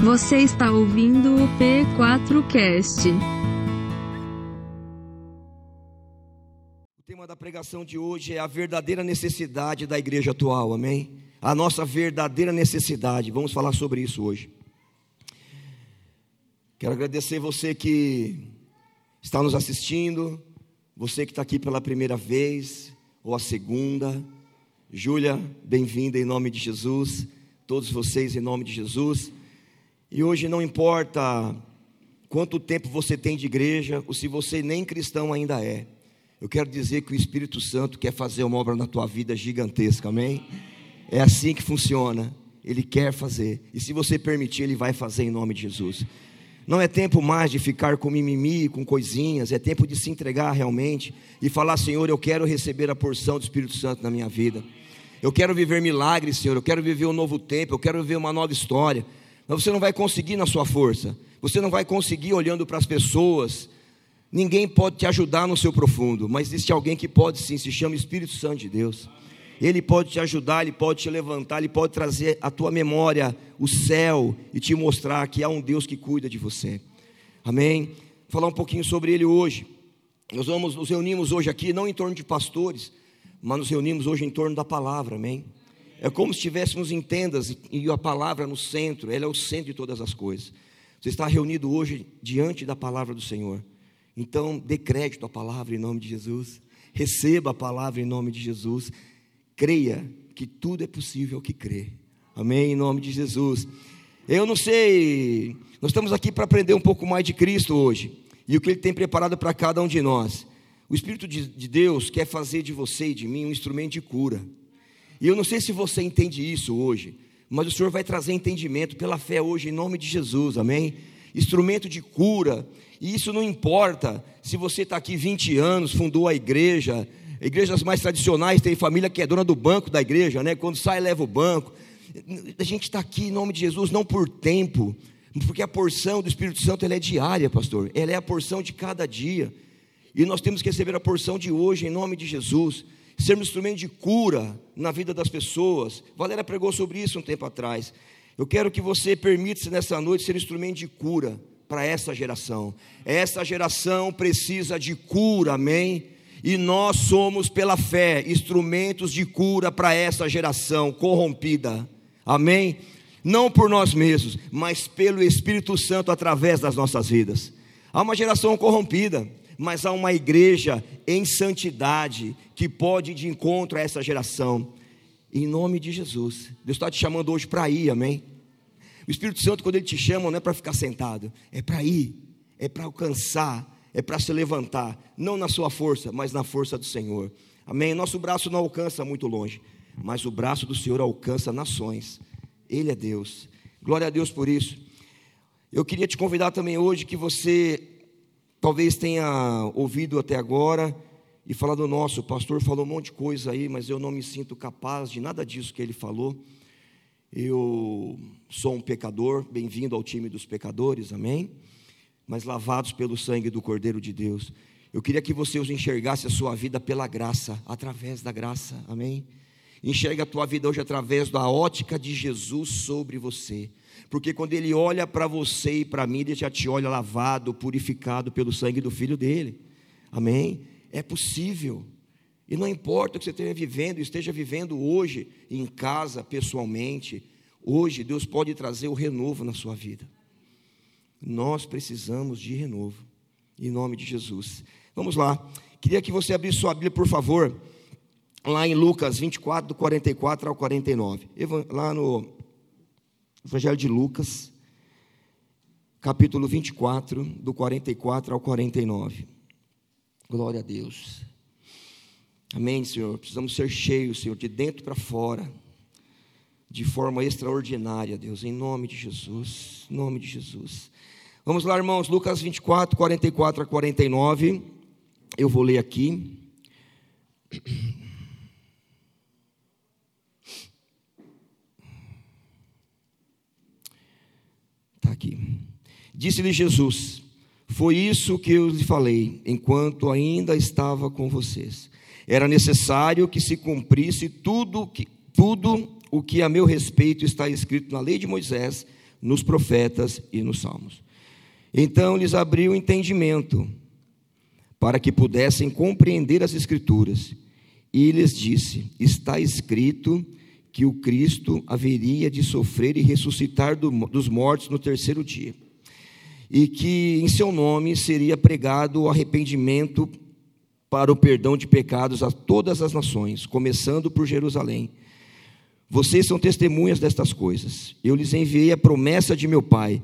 Você está ouvindo o P4Cast. O tema da pregação de hoje é a verdadeira necessidade da igreja atual, amém? A nossa verdadeira necessidade. Vamos falar sobre isso hoje. Quero agradecer você que está nos assistindo, você que está aqui pela primeira vez ou a segunda. Júlia, bem-vinda em nome de Jesus. Todos vocês em nome de Jesus. E hoje não importa quanto tempo você tem de igreja, ou se você nem cristão ainda é. Eu quero dizer que o Espírito Santo quer fazer uma obra na tua vida gigantesca, amém? É assim que funciona. Ele quer fazer. E se você permitir, ele vai fazer em nome de Jesus. Não é tempo mais de ficar com mimimi, com coisinhas, é tempo de se entregar realmente e falar: Senhor, eu quero receber a porção do Espírito Santo na minha vida. Eu quero viver milagres, Senhor. Eu quero viver um novo tempo. Eu quero viver uma nova história. Mas você não vai conseguir na sua força. Você não vai conseguir olhando para as pessoas. Ninguém pode te ajudar no seu profundo, mas existe alguém que pode sim, se chama Espírito Santo de Deus. Ele pode te ajudar, ele pode te levantar, ele pode trazer à tua memória o céu e te mostrar que há um Deus que cuida de você. Amém? Vou falar um pouquinho sobre ele hoje. Nós vamos nos reunimos hoje aqui não em torno de pastores, mas nos reunimos hoje em torno da palavra, amém? É como se estivéssemos em tendas e a palavra no centro, ela é o centro de todas as coisas. Você está reunido hoje diante da palavra do Senhor. Então, dê crédito à palavra em nome de Jesus. Receba a palavra em nome de Jesus. Creia que tudo é possível que crê. Amém? Em nome de Jesus. Eu não sei, nós estamos aqui para aprender um pouco mais de Cristo hoje e o que Ele tem preparado para cada um de nós. O Espírito de Deus quer fazer de você e de mim um instrumento de cura. E eu não sei se você entende isso hoje, mas o Senhor vai trazer entendimento pela fé hoje, em nome de Jesus, amém? Instrumento de cura, e isso não importa se você está aqui 20 anos, fundou a igreja, igrejas mais tradicionais tem família que é dona do banco da igreja, né? Quando sai, leva o banco. A gente está aqui em nome de Jesus, não por tempo, porque a porção do Espírito Santo ela é diária, pastor, ela é a porção de cada dia, e nós temos que receber a porção de hoje, em nome de Jesus sermos instrumento de cura na vida das pessoas. Valéria pregou sobre isso um tempo atrás. Eu quero que você permita-se nessa noite ser instrumento de cura para essa geração. Essa geração precisa de cura, amém? E nós somos, pela fé, instrumentos de cura para essa geração corrompida, amém? Não por nós mesmos, mas pelo Espírito Santo através das nossas vidas. Há uma geração corrompida, mas há uma igreja em santidade que pode ir de encontro a essa geração. Em nome de Jesus. Deus está te chamando hoje para ir, amém? O Espírito Santo, quando Ele te chama, não é para ficar sentado, é para ir, é para alcançar, é para se levantar, não na sua força, mas na força do Senhor. Amém? Nosso braço não alcança muito longe, mas o braço do Senhor alcança nações. Ele é Deus. Glória a Deus por isso. Eu queria te convidar também hoje que você Talvez tenha ouvido até agora e falado, nosso, o pastor falou um monte de coisa aí, mas eu não me sinto capaz de nada disso que ele falou. Eu sou um pecador, bem-vindo ao time dos pecadores, amém? Mas lavados pelo sangue do Cordeiro de Deus. Eu queria que você os enxergasse a sua vida pela graça, através da graça, amém? Enxerga a tua vida hoje através da ótica de Jesus sobre você porque quando ele olha para você e para mim, ele já te olha lavado, purificado pelo sangue do filho dele. Amém? É possível. E não importa o que você esteja vivendo, esteja vivendo hoje em casa, pessoalmente, hoje Deus pode trazer o renovo na sua vida. Nós precisamos de renovo, em nome de Jesus. Vamos lá. Queria que você abrisse sua Bíblia, por favor, lá em Lucas 24, do 44 ao 49. Lá no Evangelho de Lucas, capítulo 24, do 44 ao 49. Glória a Deus. Amém, Senhor. Precisamos ser cheios, Senhor, de dentro para fora, de forma extraordinária, Deus, em nome de Jesus. Em nome de Jesus. Vamos lá, irmãos, Lucas 24, 44 a 49. Eu vou ler aqui. Aqui. Disse-lhe Jesus: Foi isso que eu lhe falei, enquanto ainda estava com vocês. Era necessário que se cumprisse tudo, que, tudo o que a meu respeito está escrito na lei de Moisés, nos profetas e nos salmos. Então lhes abriu o entendimento, para que pudessem compreender as Escrituras. E lhes disse: Está escrito que o Cristo haveria de sofrer e ressuscitar do, dos mortos no terceiro dia, e que em seu nome seria pregado o arrependimento para o perdão de pecados a todas as nações, começando por Jerusalém. Vocês são testemunhas destas coisas. Eu lhes enviei a promessa de meu Pai,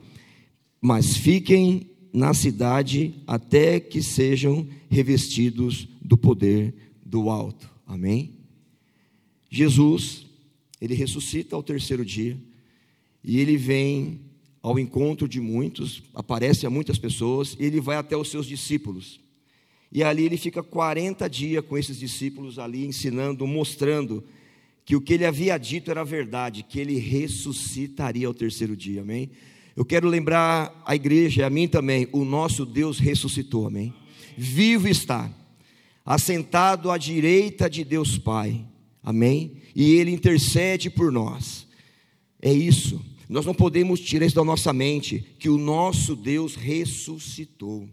mas fiquem na cidade até que sejam revestidos do poder do alto. Amém? Jesus, ele ressuscita ao terceiro dia e ele vem ao encontro de muitos, aparece a muitas pessoas e ele vai até os seus discípulos. E ali ele fica 40 dias com esses discípulos ali ensinando, mostrando que o que ele havia dito era verdade, que ele ressuscitaria ao terceiro dia, amém? Eu quero lembrar a igreja a mim também, o nosso Deus ressuscitou, amém? Vivo está, assentado à direita de Deus Pai, amém? E ele intercede por nós, é isso, nós não podemos tirar isso da nossa mente, que o nosso Deus ressuscitou,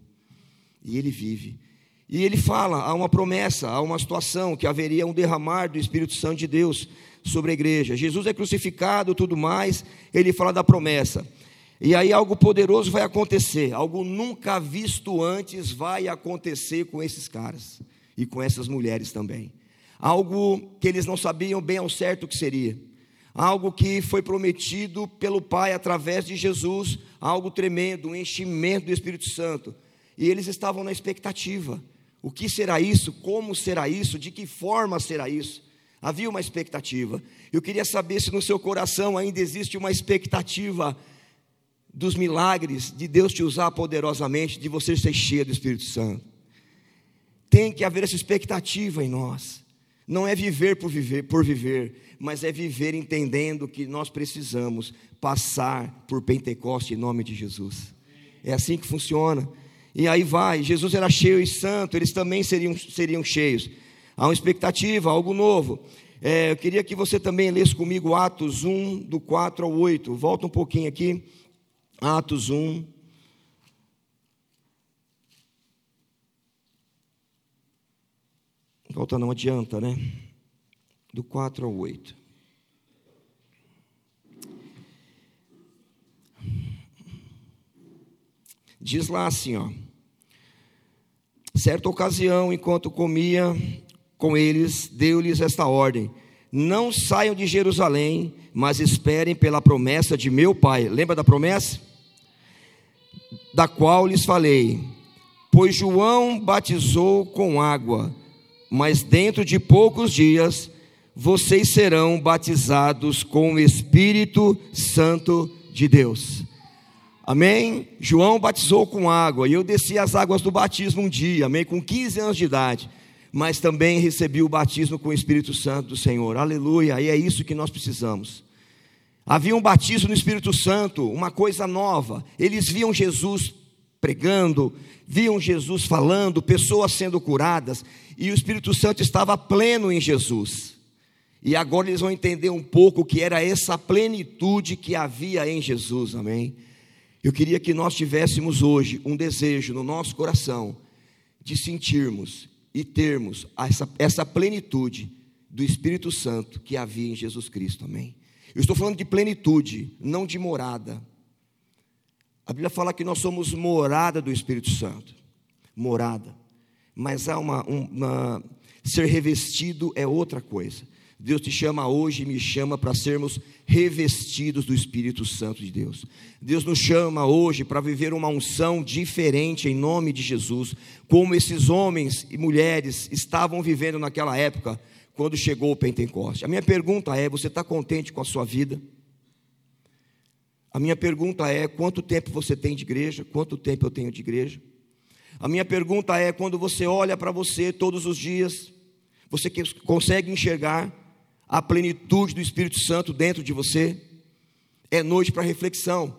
e ele vive. E ele fala, há uma promessa, há uma situação que haveria um derramar do Espírito Santo de Deus sobre a igreja. Jesus é crucificado, tudo mais, ele fala da promessa. E aí algo poderoso vai acontecer, algo nunca visto antes vai acontecer com esses caras e com essas mulheres também. Algo que eles não sabiam bem ao certo que seria. Algo que foi prometido pelo Pai através de Jesus, algo tremendo, um enchimento do Espírito Santo. E eles estavam na expectativa. O que será isso? Como será isso? De que forma será isso? Havia uma expectativa. Eu queria saber se no seu coração ainda existe uma expectativa dos milagres, de Deus te usar poderosamente, de você ser cheio do Espírito Santo. Tem que haver essa expectativa em nós. Não é viver por viver, por viver, mas é viver entendendo que nós precisamos passar por Pentecoste em nome de Jesus. É assim que funciona. E aí vai, Jesus era cheio e santo, eles também seriam, seriam cheios. Há uma expectativa, algo novo. É, eu queria que você também lesse comigo Atos 1, do 4 ao 8. Volta um pouquinho aqui. Atos 1. Volta não adianta, né? Do 4 ao 8. Diz lá assim, ó. Certa ocasião, enquanto comia com eles, deu-lhes esta ordem: Não saiam de Jerusalém, mas esperem pela promessa de meu Pai. Lembra da promessa? Da qual lhes falei. Pois João batizou com água, mas dentro de poucos dias vocês serão batizados com o Espírito Santo de Deus. Amém? João batizou com água e eu desci as águas do batismo um dia, amém? Com 15 anos de idade. Mas também recebi o batismo com o Espírito Santo do Senhor. Aleluia! E é isso que nós precisamos. Havia um batismo no Espírito Santo, uma coisa nova. Eles viam Jesus pregando, viam Jesus falando, pessoas sendo curadas, e o Espírito Santo estava pleno em Jesus. E agora eles vão entender um pouco que era essa plenitude que havia em Jesus, amém? Eu queria que nós tivéssemos hoje um desejo no nosso coração de sentirmos e termos essa, essa plenitude do Espírito Santo que havia em Jesus Cristo, amém? Eu estou falando de plenitude, não de morada. A Bíblia fala que nós somos morada do Espírito Santo, morada, mas há uma, uma ser revestido é outra coisa. Deus te chama hoje e me chama para sermos revestidos do Espírito Santo de Deus. Deus nos chama hoje para viver uma unção diferente em nome de Jesus, como esses homens e mulheres estavam vivendo naquela época, quando chegou o Pentecoste. A minha pergunta é: você está contente com a sua vida? A minha pergunta é: quanto tempo você tem de igreja? Quanto tempo eu tenho de igreja? A minha pergunta é: quando você olha para você todos os dias, você consegue enxergar a plenitude do Espírito Santo dentro de você. É noite para reflexão,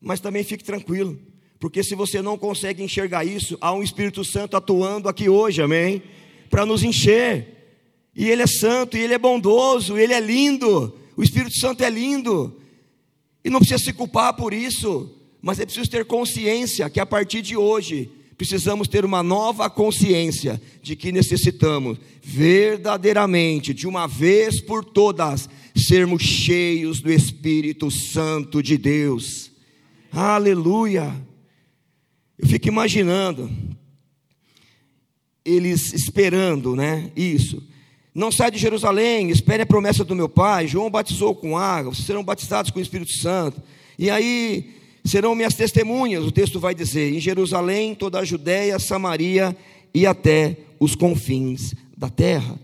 mas também fique tranquilo, porque se você não consegue enxergar isso, há um Espírito Santo atuando aqui hoje, amém? Para nos encher. E Ele é santo, e Ele é bondoso, e Ele é lindo. O Espírito Santo é lindo. E não precisa se culpar por isso, mas é preciso ter consciência que a partir de hoje precisamos ter uma nova consciência de que necessitamos verdadeiramente, de uma vez por todas, sermos cheios do Espírito Santo de Deus. Aleluia! Eu fico imaginando eles esperando, né? Isso. Não sai de Jerusalém, espere a promessa do meu pai. João batizou com água, vocês serão batizados com o Espírito Santo. E aí serão minhas testemunhas, o texto vai dizer, em Jerusalém, toda a Judéia, Samaria e até os confins da terra.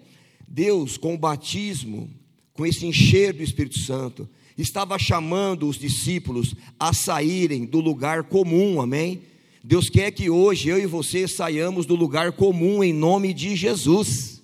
Deus, com o batismo, com esse encher do Espírito Santo, estava chamando os discípulos a saírem do lugar comum, amém? Deus quer que hoje eu e você saiamos do lugar comum em nome de Jesus.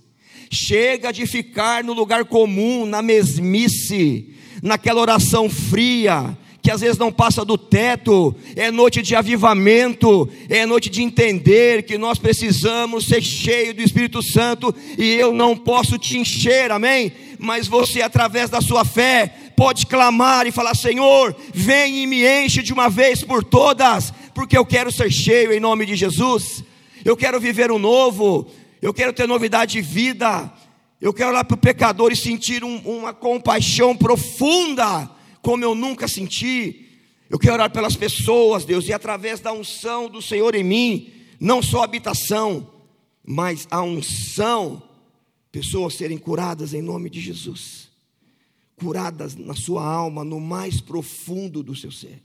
Chega de ficar no lugar comum, na mesmice, naquela oração fria, que às vezes não passa do teto, é noite de avivamento, é noite de entender que nós precisamos ser cheios do Espírito Santo e eu não posso te encher, amém? Mas você, através da sua fé, pode clamar e falar: Senhor, vem e me enche de uma vez por todas, porque eu quero ser cheio em nome de Jesus, eu quero viver o um novo, eu quero ter novidade de vida, eu quero olhar para o pecador e sentir um, uma compaixão profunda como eu nunca senti. Eu quero orar pelas pessoas, Deus, e através da unção do Senhor em mim, não só habitação, mas a unção, pessoas serem curadas em nome de Jesus, curadas na sua alma, no mais profundo do seu ser.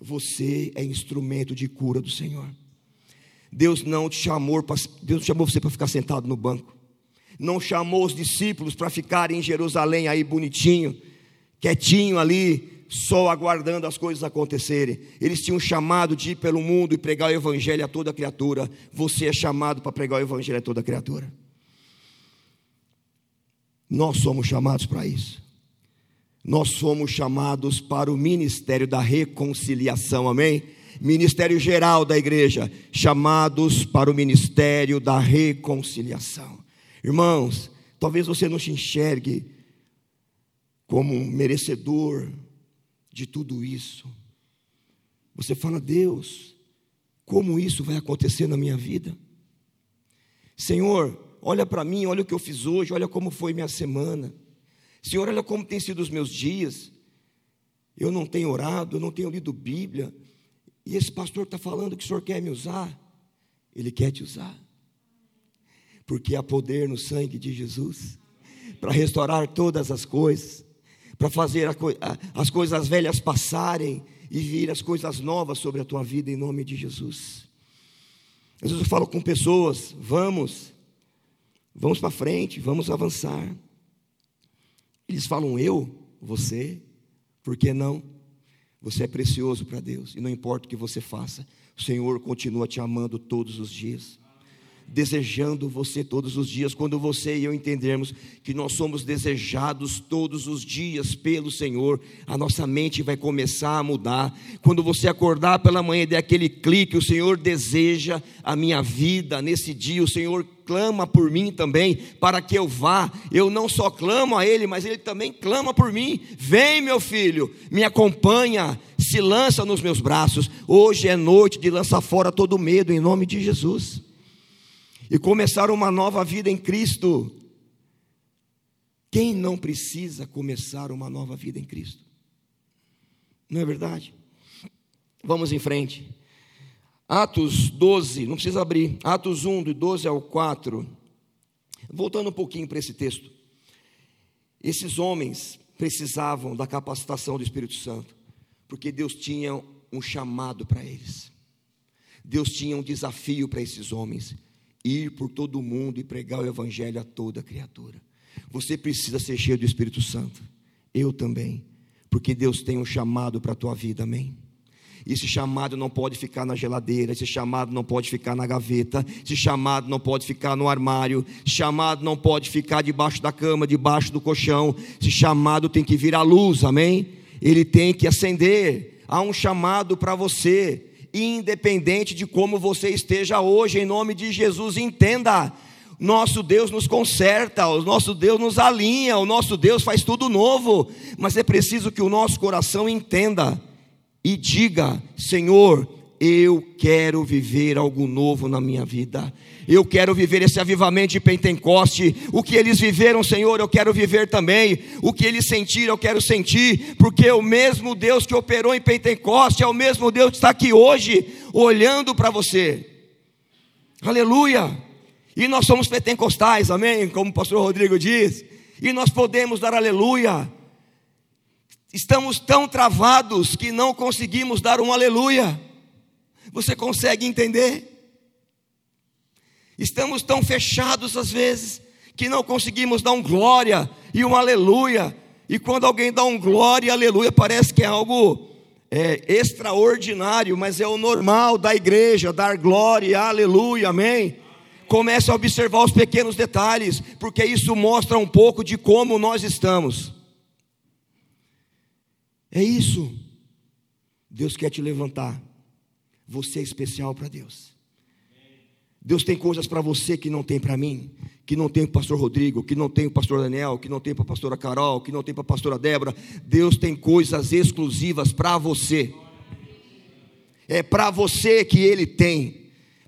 Você é instrumento de cura do Senhor. Deus não te chamou, Deus não chamou você para ficar sentado no banco. Não chamou os discípulos para ficarem em Jerusalém aí bonitinho quietinho ali, só aguardando as coisas acontecerem. Eles tinham chamado de ir pelo mundo e pregar o evangelho a toda criatura. Você é chamado para pregar o evangelho a toda criatura. Nós somos chamados para isso. Nós somos chamados para o ministério da reconciliação, amém? Ministério geral da igreja, chamados para o ministério da reconciliação. Irmãos, talvez você não se enxergue como merecedor de tudo isso. Você fala, Deus, como isso vai acontecer na minha vida? Senhor, olha para mim, olha o que eu fiz hoje, olha como foi minha semana. Senhor, olha como tem sido os meus dias. Eu não tenho orado, eu não tenho lido Bíblia. E esse pastor está falando que o Senhor quer me usar. Ele quer te usar. Porque há poder no sangue de Jesus para restaurar todas as coisas para fazer as coisas velhas passarem e vir as coisas novas sobre a tua vida em nome de Jesus. Às vezes eu falo com pessoas, vamos, vamos para frente, vamos avançar. Eles falam eu, você, por que não? Você é precioso para Deus e não importa o que você faça, o Senhor continua te amando todos os dias desejando você todos os dias. Quando você e eu entendermos que nós somos desejados todos os dias pelo Senhor, a nossa mente vai começar a mudar. Quando você acordar pela manhã e der aquele clique, o Senhor deseja a minha vida nesse dia, o Senhor clama por mim também, para que eu vá. Eu não só clamo a Ele, mas Ele também clama por mim. Vem, meu filho, me acompanha, se lança nos meus braços. Hoje é noite de lançar fora todo medo, em nome de Jesus e começar uma nova vida em Cristo. Quem não precisa começar uma nova vida em Cristo? Não é verdade? Vamos em frente. Atos 12, não precisa abrir. Atos 1, do 12 ao 4. Voltando um pouquinho para esse texto. Esses homens precisavam da capacitação do Espírito Santo, porque Deus tinha um chamado para eles. Deus tinha um desafio para esses homens ir por todo o mundo e pregar o Evangelho a toda criatura. Você precisa ser cheio do Espírito Santo. Eu também. Porque Deus tem um chamado para a tua vida, amém? Esse chamado não pode ficar na geladeira, esse chamado não pode ficar na gaveta, esse chamado não pode ficar no armário, esse chamado não pode ficar debaixo da cama, debaixo do colchão, esse chamado tem que vir à luz, amém? Ele tem que acender. Há um chamado para você independente de como você esteja hoje, em nome de Jesus, entenda. Nosso Deus nos conserta, o nosso Deus nos alinha, o nosso Deus faz tudo novo, mas é preciso que o nosso coração entenda e diga: Senhor, eu quero viver algo novo na minha vida. Eu quero viver esse avivamento de Pentecoste. O que eles viveram, Senhor, eu quero viver também. O que eles sentiram, eu quero sentir. Porque o mesmo Deus que operou em Pentecoste é o mesmo Deus que está aqui hoje, olhando para você. Aleluia! E nós somos pentecostais, amém? Como o pastor Rodrigo diz. E nós podemos dar aleluia. Estamos tão travados que não conseguimos dar um aleluia. Você consegue entender? Estamos tão fechados às vezes que não conseguimos dar um glória e um aleluia. E quando alguém dá um glória e aleluia, parece que é algo é, extraordinário, mas é o normal da igreja, dar glória aleluia, amém? Comece a observar os pequenos detalhes, porque isso mostra um pouco de como nós estamos. É isso. Deus quer te levantar. Você é especial para Deus. Deus tem coisas para você que não tem para mim, que não tem para o pastor Rodrigo, que não tem para o pastor Daniel, que não tem para a pastora Carol, que não tem para a pastora Débora. Deus tem coisas exclusivas para você. É para você que Ele tem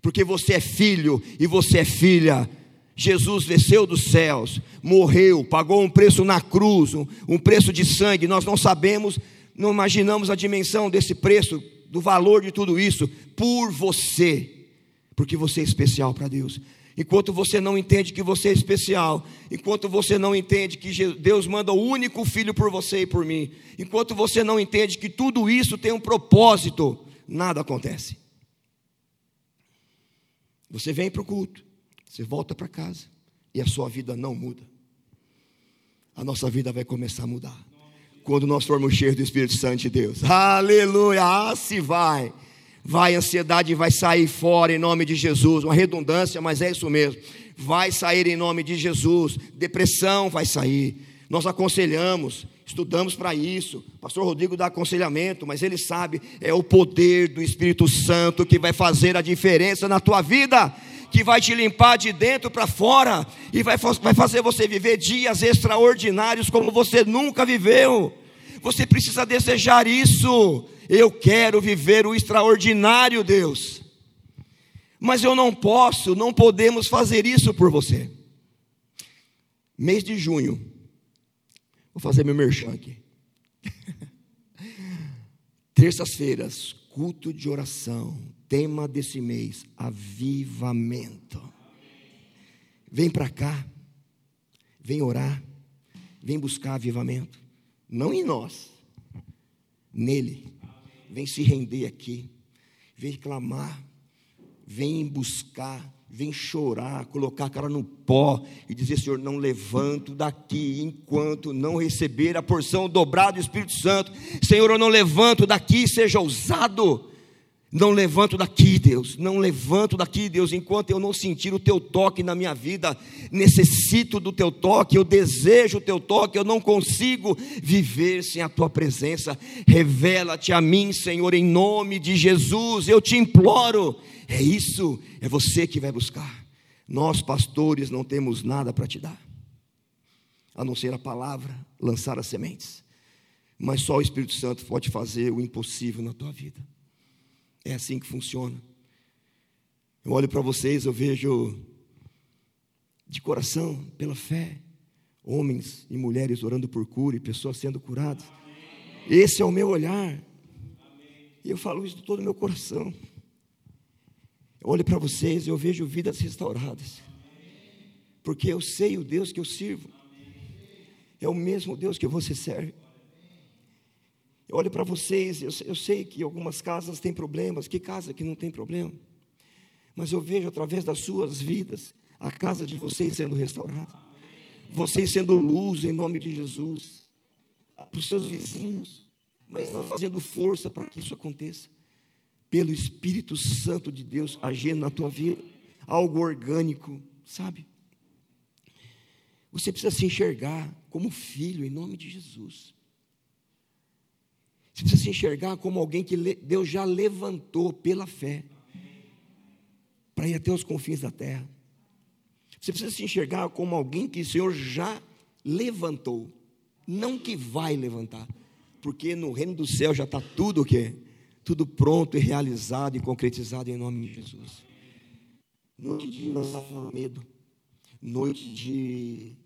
porque você é filho e você é filha. Jesus desceu dos céus, morreu, pagou um preço na cruz, um, um, preço de sangue. Nós não sabemos, não imaginamos a dimensão desse preço, do valor de tudo isso, por você, porque você é especial para Deus. Enquanto você não entende que você é especial, enquanto você não entende que Deus manda o único filho por você e por mim, enquanto você não entende que tudo isso tem um propósito, nada acontece. Você vem para o culto, você volta para casa e a sua vida não muda. A nossa vida vai começar a mudar. Quando nós formos cheios do Espírito Santo de Deus. Aleluia! Ah, se vai. Vai, ansiedade vai sair fora em nome de Jesus. Uma redundância, mas é isso mesmo. Vai sair em nome de Jesus. Depressão vai sair. Nós aconselhamos, estudamos para isso. O pastor Rodrigo dá aconselhamento, mas ele sabe, é o poder do Espírito Santo que vai fazer a diferença na tua vida, que vai te limpar de dentro para fora e vai, vai fazer você viver dias extraordinários como você nunca viveu. Você precisa desejar isso. Eu quero viver o extraordinário, Deus. Mas eu não posso, não podemos fazer isso por você. Mês de junho, Vou fazer meu merchan aqui. Terças-feiras, culto de oração. Tema desse mês: avivamento. Vem para cá, vem orar, vem buscar avivamento. Não em nós, nele. Vem se render aqui, vem clamar, vem buscar vem chorar, colocar a cara no pó e dizer: Senhor, não levanto daqui enquanto não receber a porção dobrada do Espírito Santo. Senhor, eu não levanto daqui, seja ousado. Não levanto daqui, Deus. Não levanto daqui, Deus, enquanto eu não sentir o teu toque na minha vida. Necessito do teu toque, eu desejo o teu toque, eu não consigo viver sem a tua presença. Revela-te a mim, Senhor, em nome de Jesus. Eu te imploro. É isso, é você que vai buscar. Nós, pastores, não temos nada para te dar, a não ser a palavra, lançar as sementes. Mas só o Espírito Santo pode fazer o impossível na tua vida. É assim que funciona. Eu olho para vocês, eu vejo de coração, pela fé, homens e mulheres orando por cura e pessoas sendo curadas. Esse é o meu olhar. E eu falo isso de todo o meu coração. Eu olho para vocês eu vejo vidas restauradas. Porque eu sei o Deus que eu sirvo. É o mesmo Deus que você serve. Eu olho para vocês, eu, eu sei que algumas casas têm problemas, que casa que não tem problema? Mas eu vejo através das suas vidas a casa de vocês sendo restaurada, vocês sendo luz em nome de Jesus, para os seus vizinhos, mas não fazendo força para que isso aconteça, pelo Espírito Santo de Deus agindo na tua vida, algo orgânico, sabe? Você precisa se enxergar como filho em nome de Jesus. Você precisa se enxergar como alguém que Deus já levantou pela fé para ir até os confins da terra. Você precisa se enxergar como alguém que o Senhor já levantou, não que vai levantar, porque no reino do céu já está tudo o quê? Tudo pronto e realizado e concretizado em nome de Jesus. Noite de lançar medo, noite de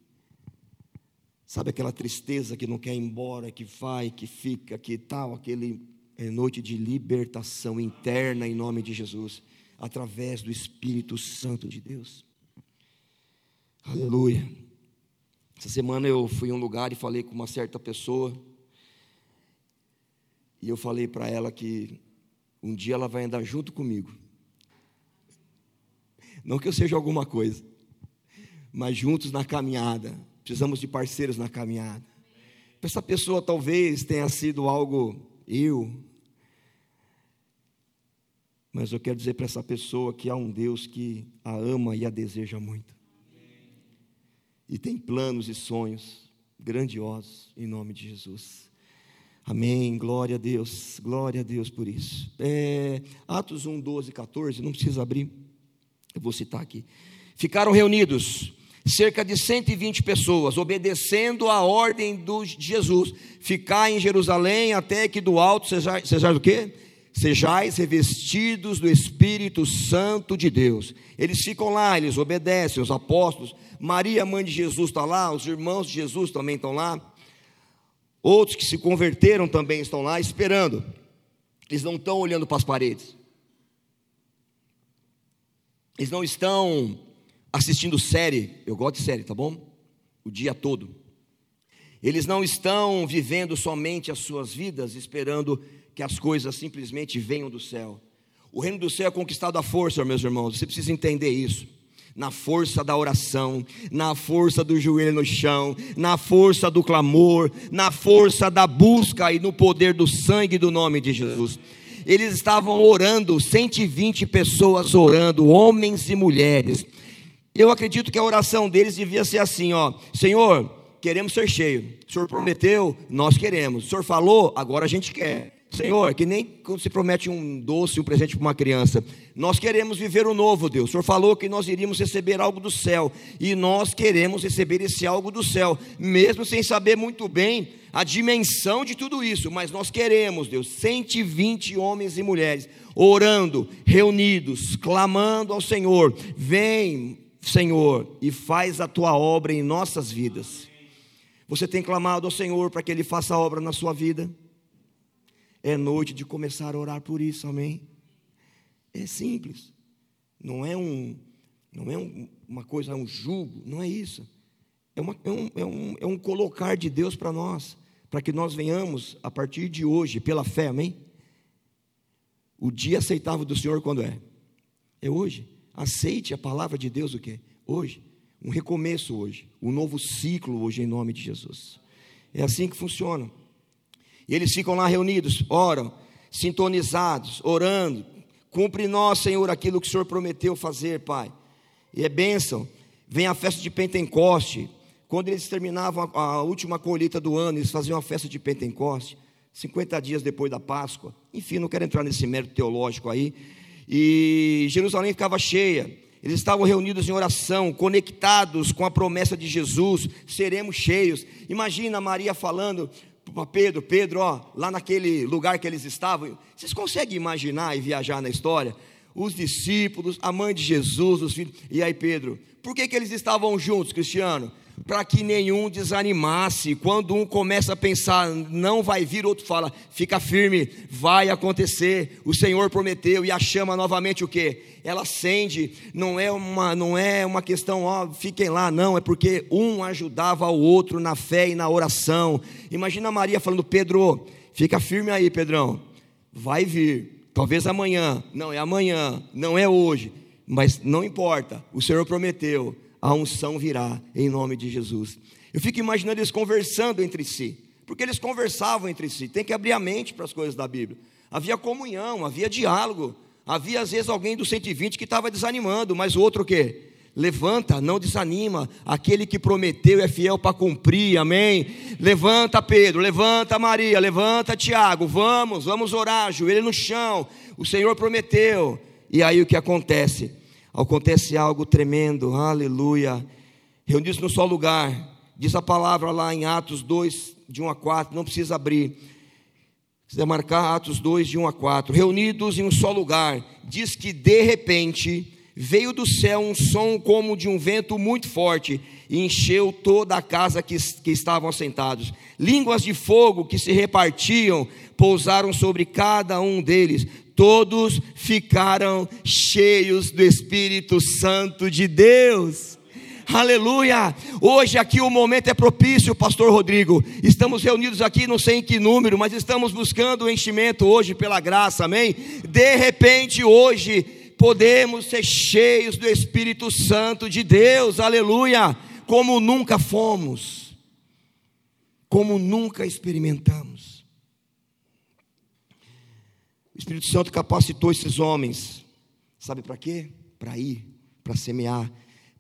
sabe aquela tristeza que não quer ir embora, que vai, que fica, que tal, aquele é noite de libertação interna em nome de Jesus, através do Espírito Santo de Deus. Aleluia. Essa semana eu fui em um lugar e falei com uma certa pessoa. E eu falei para ela que um dia ela vai andar junto comigo. Não que eu seja alguma coisa, mas juntos na caminhada. Precisamos de parceiros na caminhada. Essa pessoa talvez tenha sido algo eu, mas eu quero dizer para essa pessoa que há um Deus que a ama e a deseja muito e tem planos e sonhos grandiosos em nome de Jesus. Amém. Glória a Deus. Glória a Deus por isso. É, Atos 1, 12, 14. Não precisa abrir. Eu vou citar aqui. Ficaram reunidos cerca de 120 pessoas, obedecendo a ordem de Jesus. Ficar em Jerusalém até que do alto seja, seja o quê? Sejais revestidos do Espírito Santo de Deus. Eles ficam lá, eles obedecem, os apóstolos. Maria, mãe de Jesus, está lá, os irmãos de Jesus também estão lá. Outros que se converteram também estão lá esperando. Eles não estão olhando para as paredes. Eles não estão assistindo série. Eu gosto de série, tá bom? O dia todo. Eles não estão vivendo somente as suas vidas esperando que as coisas simplesmente venham do céu. O reino do céu é conquistado à força, meus irmãos. Você precisa entender isso. Na força da oração, na força do joelho no chão, na força do clamor, na força da busca e no poder do sangue do nome de Jesus. Eles estavam orando, 120 pessoas orando, homens e mulheres. Eu acredito que a oração deles devia ser assim, ó: Senhor, queremos ser cheio. O Senhor prometeu, nós queremos. O Senhor falou, agora a gente quer. Senhor, que nem quando se promete um doce, um presente para uma criança. Nós queremos viver o novo, Deus. O Senhor falou que nós iríamos receber algo do céu. E nós queremos receber esse algo do céu, mesmo sem saber muito bem a dimensão de tudo isso. Mas nós queremos, Deus, 120 homens e mulheres orando, reunidos, clamando ao Senhor: Vem, Senhor, e faz a tua obra em nossas vidas. Você tem clamado ao Senhor para que Ele faça a obra na sua vida? É noite de começar a orar por isso, amém? É simples. Não é um, não é um, uma coisa, é um julgo, não é isso. É, uma, é, um, é, um, é um colocar de Deus para nós, para que nós venhamos, a partir de hoje, pela fé, amém? O dia aceitável do Senhor quando é? É hoje. Aceite a palavra de Deus o quê? Hoje. Um recomeço hoje. Um novo ciclo hoje, em nome de Jesus. É assim que funciona. E eles ficam lá reunidos, oram, sintonizados, orando. Cumpre nós, Senhor, aquilo que o Senhor prometeu fazer, Pai. E é bênção. Vem a festa de Pentecoste. Quando eles terminavam a, a última colheita do ano, eles faziam a festa de Pentecoste, 50 dias depois da Páscoa. Enfim, não quero entrar nesse mérito teológico aí. E Jerusalém ficava cheia. Eles estavam reunidos em oração, conectados com a promessa de Jesus, seremos cheios. Imagina Maria falando: para Pedro, Pedro, ó, lá naquele lugar que eles estavam, vocês conseguem imaginar e viajar na história? Os discípulos, a mãe de Jesus, os filhos, e aí Pedro, por que, que eles estavam juntos, Cristiano? Para que nenhum desanimasse. Quando um começa a pensar, não vai vir, outro fala, fica firme, vai acontecer. O Senhor prometeu e a chama novamente o que? Ela acende. Não é uma, não é uma questão, ó, fiquem lá, não. É porque um ajudava o outro na fé e na oração. Imagina Maria falando, Pedro, fica firme aí, Pedrão. Vai vir. Talvez amanhã. Não é amanhã. Não é hoje. Mas não importa. O Senhor prometeu a unção virá em nome de Jesus. Eu fico imaginando eles conversando entre si, porque eles conversavam entre si. Tem que abrir a mente para as coisas da Bíblia. Havia comunhão, havia diálogo. Havia às vezes alguém do 120 que estava desanimando, mas o outro o quê? Levanta, não desanima. Aquele que prometeu é fiel para cumprir, amém? Levanta, Pedro, levanta, Maria, levanta, Tiago, vamos, vamos orar, joelho no chão. O Senhor prometeu. E aí o que acontece? Acontece algo tremendo, aleluia. Reunidos no só lugar, diz a palavra lá em Atos 2, de 1 a 4, não precisa abrir. Quiser marcar Atos 2, de 1 a 4. Reunidos em um só lugar, diz que de repente veio do céu um som como de um vento muito forte e encheu toda a casa que, que estavam sentados. Línguas de fogo que se repartiam pousaram sobre cada um deles. Todos ficaram cheios do Espírito Santo de Deus. Aleluia! Hoje aqui o momento é propício, Pastor Rodrigo. Estamos reunidos aqui, não sei em que número, mas estamos buscando o enchimento hoje pela graça, amém? De repente, hoje, podemos ser cheios do Espírito Santo de Deus, aleluia, como nunca fomos, como nunca experimentamos. O Espírito Santo capacitou esses homens, sabe para quê? Para ir, para semear,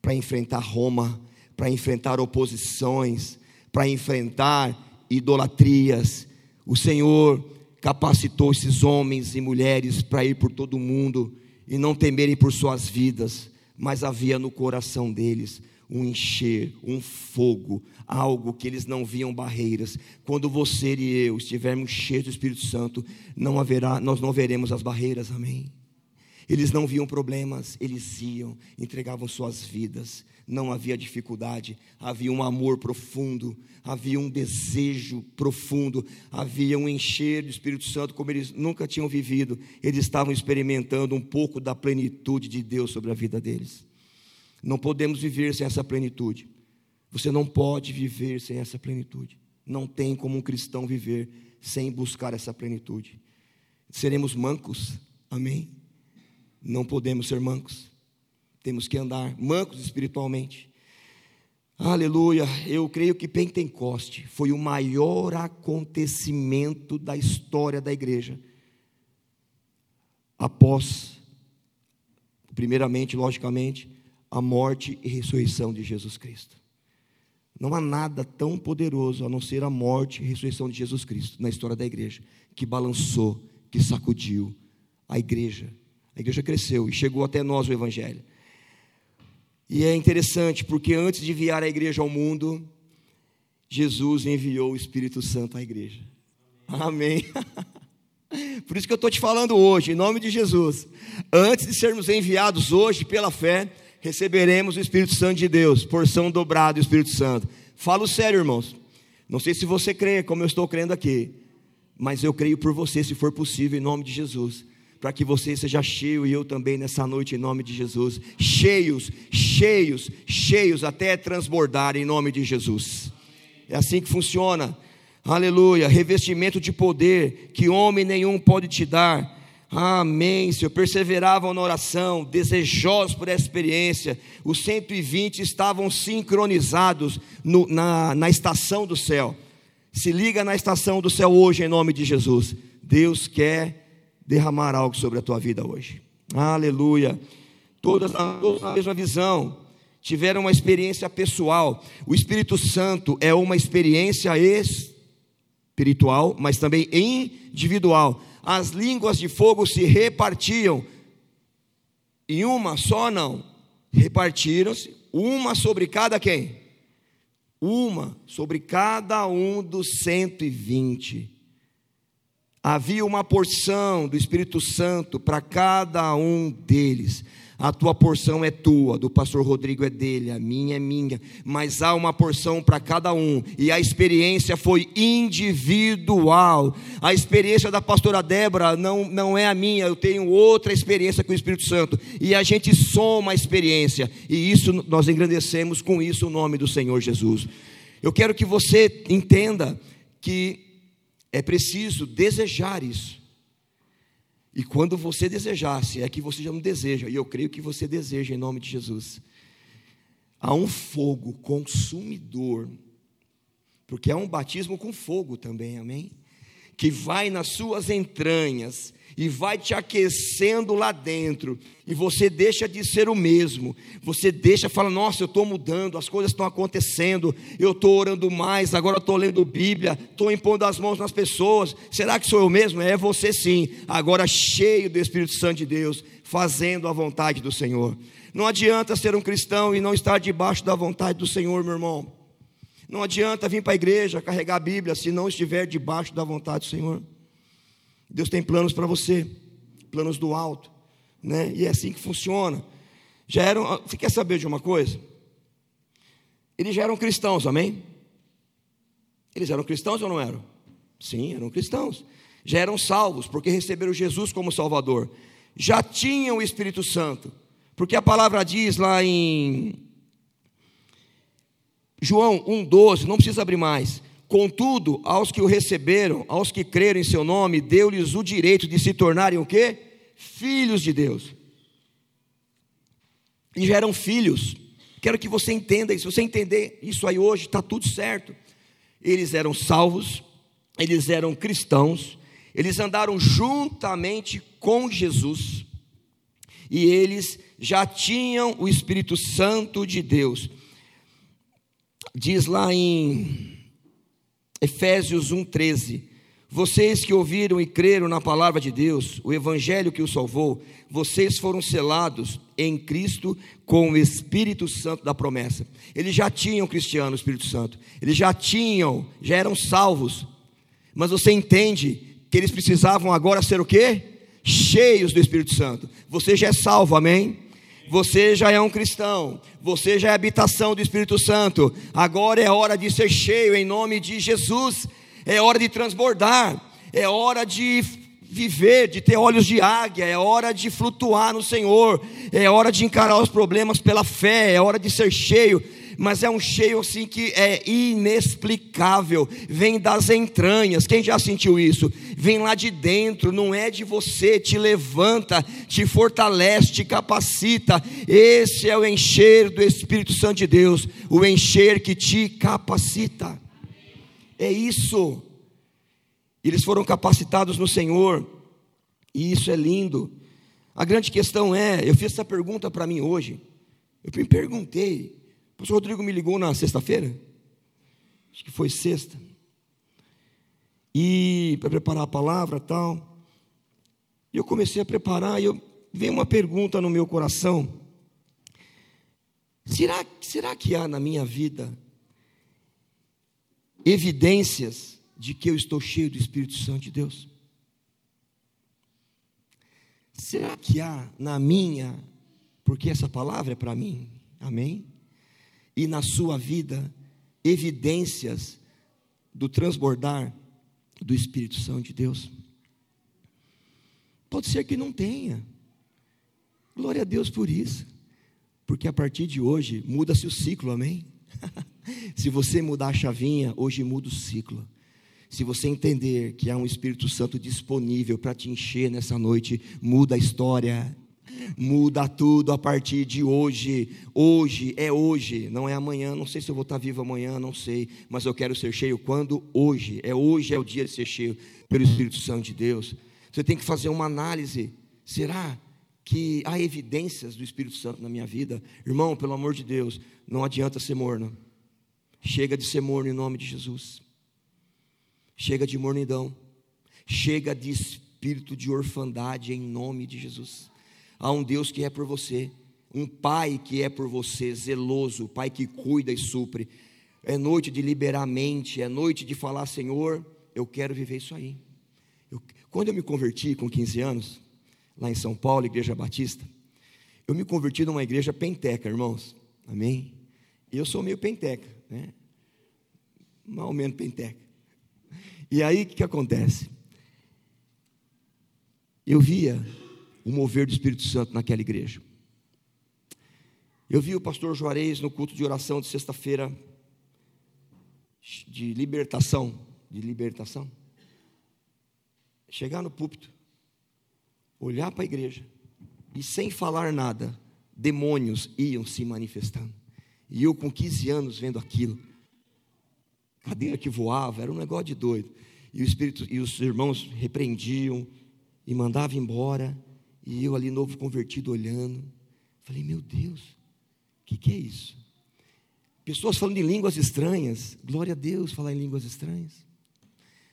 para enfrentar Roma, para enfrentar oposições, para enfrentar idolatrias. O Senhor capacitou esses homens e mulheres para ir por todo o mundo e não temerem por suas vidas, mas havia no coração deles um encher, um fogo, algo que eles não viam barreiras. Quando você e eu estivermos cheios do Espírito Santo, não haverá, nós não veremos as barreiras. Amém. Eles não viam problemas, eles iam, entregavam suas vidas. Não havia dificuldade, havia um amor profundo, havia um desejo profundo, havia um encher do Espírito Santo como eles nunca tinham vivido. Eles estavam experimentando um pouco da plenitude de Deus sobre a vida deles. Não podemos viver sem essa plenitude. Você não pode viver sem essa plenitude. Não tem como um cristão viver sem buscar essa plenitude. Seremos mancos, amém? Não podemos ser mancos. Temos que andar mancos espiritualmente. Aleluia. Eu creio que Pentecoste foi o maior acontecimento da história da igreja. Após, primeiramente, logicamente, a morte e ressurreição de Jesus Cristo. Não há nada tão poderoso a não ser a morte e ressurreição de Jesus Cristo na história da igreja, que balançou, que sacudiu a igreja a igreja cresceu e chegou até nós o Evangelho. E é interessante porque antes de enviar a igreja ao mundo, Jesus enviou o Espírito Santo à igreja. Amém. Por isso que eu estou te falando hoje, em nome de Jesus. Antes de sermos enviados hoje pela fé, receberemos o Espírito Santo de Deus, porção dobrada do Espírito Santo. Falo sério, irmãos. Não sei se você crê, como eu estou crendo aqui, mas eu creio por você, se for possível, em nome de Jesus para que você seja cheio e eu também nessa noite, em nome de Jesus. Cheios, cheios, cheios, até transbordar em nome de Jesus. É assim que funciona. Aleluia. Revestimento de poder que homem nenhum pode te dar. Amém, Senhor. Perseveravam na oração, desejosos por essa experiência. Os 120 estavam sincronizados no, na, na estação do céu. Se liga na estação do céu hoje, em nome de Jesus. Deus quer derramar algo sobre a tua vida hoje. Aleluia. Todas na mesma visão, tiveram uma experiência pessoal. O Espírito Santo é uma experiência espiritual, mas também individual. As línguas de fogo se repartiam em uma só não. Repartiram-se uma sobre cada quem? Uma sobre cada um dos 120 havia uma porção do Espírito Santo para cada um deles. A tua porção é tua, do pastor Rodrigo é dele, a minha é minha, mas há uma porção para cada um, e a experiência foi individual. A experiência da pastora Débora não, não é a minha, eu tenho outra experiência com o Espírito Santo, e a gente soma a experiência, e isso nós engrandecemos com isso o nome do Senhor Jesus. Eu quero que você entenda que é preciso desejar isso. E quando você desejar, se é que você já não deseja, e eu creio que você deseja em nome de Jesus, há um fogo consumidor, porque é um batismo com fogo também, amém? Que vai nas suas entranhas e vai te aquecendo lá dentro, e você deixa de ser o mesmo, você deixa, fala: Nossa, eu estou mudando, as coisas estão acontecendo, eu estou orando mais, agora estou lendo Bíblia, estou impondo as mãos nas pessoas. Será que sou eu mesmo? É você sim, agora cheio do Espírito Santo de Deus, fazendo a vontade do Senhor. Não adianta ser um cristão e não estar debaixo da vontade do Senhor, meu irmão. Não adianta vir para a igreja carregar a Bíblia se não estiver debaixo da vontade do Senhor. Deus tem planos para você, planos do alto, né? E é assim que funciona. Já eram, você quer saber de uma coisa? Eles já eram cristãos, amém? Eles eram cristãos ou não eram? Sim, eram cristãos. Já eram salvos, porque receberam Jesus como Salvador. Já tinham o Espírito Santo, porque a palavra diz lá em João 1,12, não precisa abrir mais. Contudo, aos que o receberam, aos que creram em seu nome, deu-lhes o direito de se tornarem o quê? Filhos de Deus. E já eram filhos. Quero que você entenda isso. Se você entender isso aí hoje, está tudo certo. Eles eram salvos, eles eram cristãos, eles andaram juntamente com Jesus, e eles já tinham o Espírito Santo de Deus. Diz lá em Efésios 1,13: Vocês que ouviram e creram na palavra de Deus, o evangelho que o salvou, vocês foram selados em Cristo com o Espírito Santo da promessa. Eles já tinham cristiano, o Espírito Santo, eles já tinham, já eram salvos, mas você entende que eles precisavam agora ser o quê? Cheios do Espírito Santo. Você já é salvo, amém? Você já é um cristão, você já é habitação do Espírito Santo. Agora é hora de ser cheio em nome de Jesus. É hora de transbordar, é hora de viver, de ter olhos de águia, é hora de flutuar no Senhor, é hora de encarar os problemas pela fé, é hora de ser cheio mas é um cheio assim que é inexplicável, vem das entranhas. Quem já sentiu isso? Vem lá de dentro, não é de você, te levanta, te fortalece, te capacita. Esse é o encher do Espírito Santo de Deus, o encher que te capacita. É isso. Eles foram capacitados no Senhor, e isso é lindo. A grande questão é, eu fiz essa pergunta para mim hoje. Eu me perguntei, o pastor Rodrigo me ligou na sexta-feira, acho que foi sexta, e para preparar a palavra tal. E eu comecei a preparar e eu, veio uma pergunta no meu coração. Será, será que há na minha vida evidências de que eu estou cheio do Espírito Santo de Deus? Será que há na minha, porque essa palavra é para mim, amém? E na sua vida evidências do transbordar do Espírito Santo de Deus? Pode ser que não tenha. Glória a Deus por isso. Porque a partir de hoje muda-se o ciclo, amém? Se você mudar a chavinha, hoje muda o ciclo. Se você entender que há um Espírito Santo disponível para te encher nessa noite, muda a história muda tudo a partir de hoje. Hoje é hoje, não é amanhã. Não sei se eu vou estar vivo amanhã, não sei, mas eu quero ser cheio quando hoje. É hoje é o dia de ser cheio pelo Espírito Santo de Deus. Você tem que fazer uma análise. Será que há evidências do Espírito Santo na minha vida? Irmão, pelo amor de Deus, não adianta ser morno. Chega de ser morno em nome de Jesus. Chega de mornidão. Chega de espírito de orfandade em nome de Jesus. Há um Deus que é por você, um Pai que é por você, zeloso, Pai que cuida e supre. É noite de liberar a mente, é noite de falar, Senhor, eu quero viver isso aí. Eu, quando eu me converti com 15 anos, lá em São Paulo, Igreja Batista, eu me converti numa igreja penteca, irmãos. Amém? E eu sou meio penteca, né? Mais ou menos penteca. E aí o que, que acontece? Eu via o mover do Espírito Santo naquela igreja. Eu vi o pastor Juarez no culto de oração de sexta-feira de libertação, de libertação. Chegar no púlpito, olhar para a igreja e sem falar nada, demônios iam se manifestando. E eu com 15 anos vendo aquilo, cadeira que voava, era um negócio de doido. E o espírito e os irmãos repreendiam, e mandava embora, e eu ali novo convertido olhando. Falei, meu Deus, o que, que é isso? Pessoas falando em línguas estranhas, glória a Deus falar em línguas estranhas.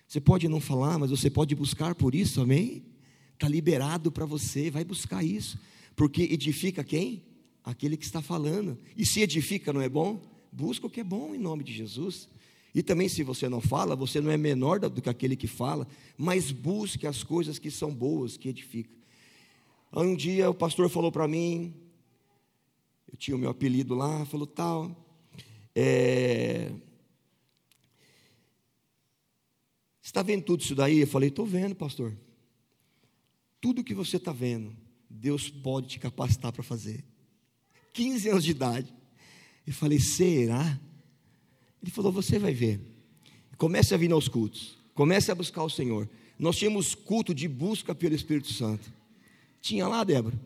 Você pode não falar, mas você pode buscar por isso, amém? Está liberado para você, vai buscar isso, porque edifica quem? Aquele que está falando. E se edifica, não é bom? Busca o que é bom em nome de Jesus. E também, se você não fala, você não é menor do que aquele que fala, mas busque as coisas que são boas, que edificam. Um dia o pastor falou para mim, eu tinha o meu apelido lá, falou tal, é, está vendo tudo isso daí? Eu falei, estou vendo, pastor. Tudo que você está vendo, Deus pode te capacitar para fazer. 15 anos de idade. Eu falei, será? Ele falou: Você vai ver. Comece a vir aos cultos. Comece a buscar o Senhor. Nós tínhamos culto de busca pelo Espírito Santo. Tinha lá, Débora?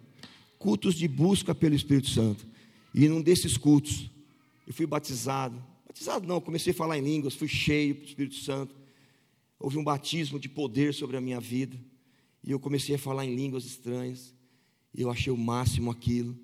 Cultos de busca pelo Espírito Santo. E num desses cultos, eu fui batizado. Batizado não, comecei a falar em línguas, fui cheio do Espírito Santo. Houve um batismo de poder sobre a minha vida. E eu comecei a falar em línguas estranhas. E eu achei o máximo aquilo.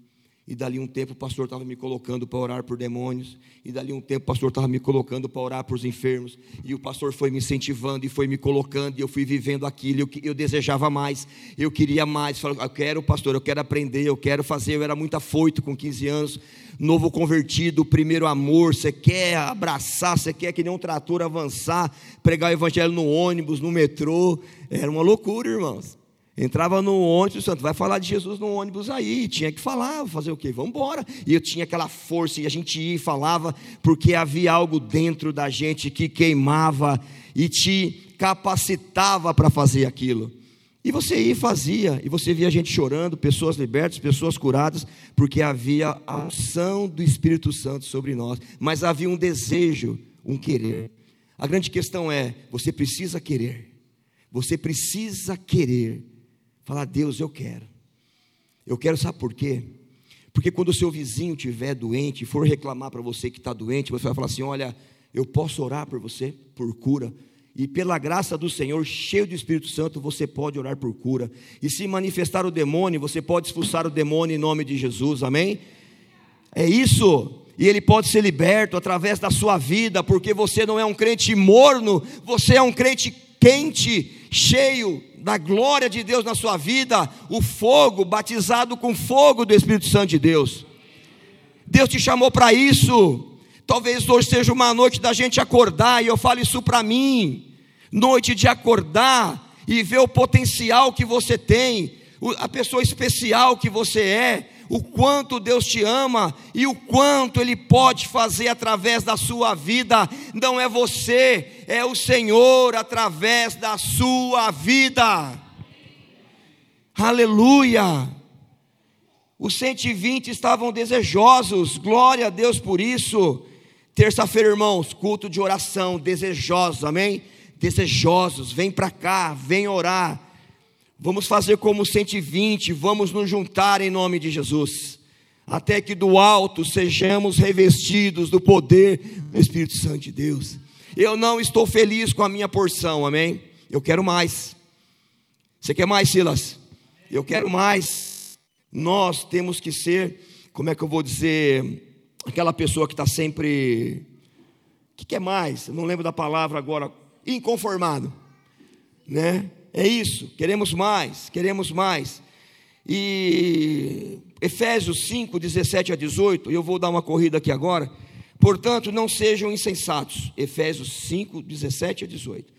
E dali um tempo o pastor estava me colocando para orar por demônios. E dali um tempo o pastor estava me colocando para orar por os enfermos. E o pastor foi me incentivando e foi me colocando. E eu fui vivendo aquilo. Eu, eu desejava mais. Eu queria mais. Falei, eu quero, pastor, eu quero aprender, eu quero fazer. Eu era muito afoito com 15 anos. Novo convertido, primeiro amor. Você quer abraçar, você quer que nem um trator avançar, pregar o evangelho no ônibus, no metrô. Era uma loucura, irmãos. Entrava no ônibus, santo, vai falar de Jesus no ônibus aí, tinha que falar, fazer o quê? Vamos embora. E eu tinha aquela força, e a gente ia e falava, porque havia algo dentro da gente que queimava e te capacitava para fazer aquilo. E você ia e fazia, e você via gente chorando, pessoas libertas, pessoas curadas, porque havia a unção do Espírito Santo sobre nós, mas havia um desejo, um querer. A grande questão é: você precisa querer, você precisa querer Falar, Deus, eu quero. Eu quero, sabe por quê? Porque quando o seu vizinho estiver doente e for reclamar para você que está doente, você vai falar assim: olha, eu posso orar por você, por cura. E pela graça do Senhor, cheio do Espírito Santo, você pode orar por cura. E se manifestar o demônio, você pode expulsar o demônio em nome de Jesus, amém? É isso. E ele pode ser liberto através da sua vida, porque você não é um crente morno, você é um crente quente, cheio da glória de Deus na sua vida, o fogo, batizado com fogo do Espírito Santo de Deus. Deus te chamou para isso. Talvez hoje seja uma noite da gente acordar, e eu falo isso para mim. Noite de acordar e ver o potencial que você tem, a pessoa especial que você é, o quanto Deus te ama e o quanto Ele pode fazer através da sua vida. Não é você, é o Senhor através da sua vida. Aleluia! Os 120 estavam desejosos, glória a Deus por isso. Terça-feira, irmãos, culto de oração, desejosos, amém? Desejosos, vem para cá, vem orar. Vamos fazer como 120, vamos nos juntar em nome de Jesus, até que do alto sejamos revestidos do poder do Espírito Santo de Deus. Eu não estou feliz com a minha porção, amém? Eu quero mais. Você quer mais, Silas? Eu quero mais. Nós temos que ser, como é que eu vou dizer, aquela pessoa que está sempre. O que quer mais? Eu não lembro da palavra agora. Inconformado, né? É isso, queremos mais, queremos mais. E Efésios 5, 17 a 18, eu vou dar uma corrida aqui agora. Portanto, não sejam insensatos. Efésios 5, 17 a 18.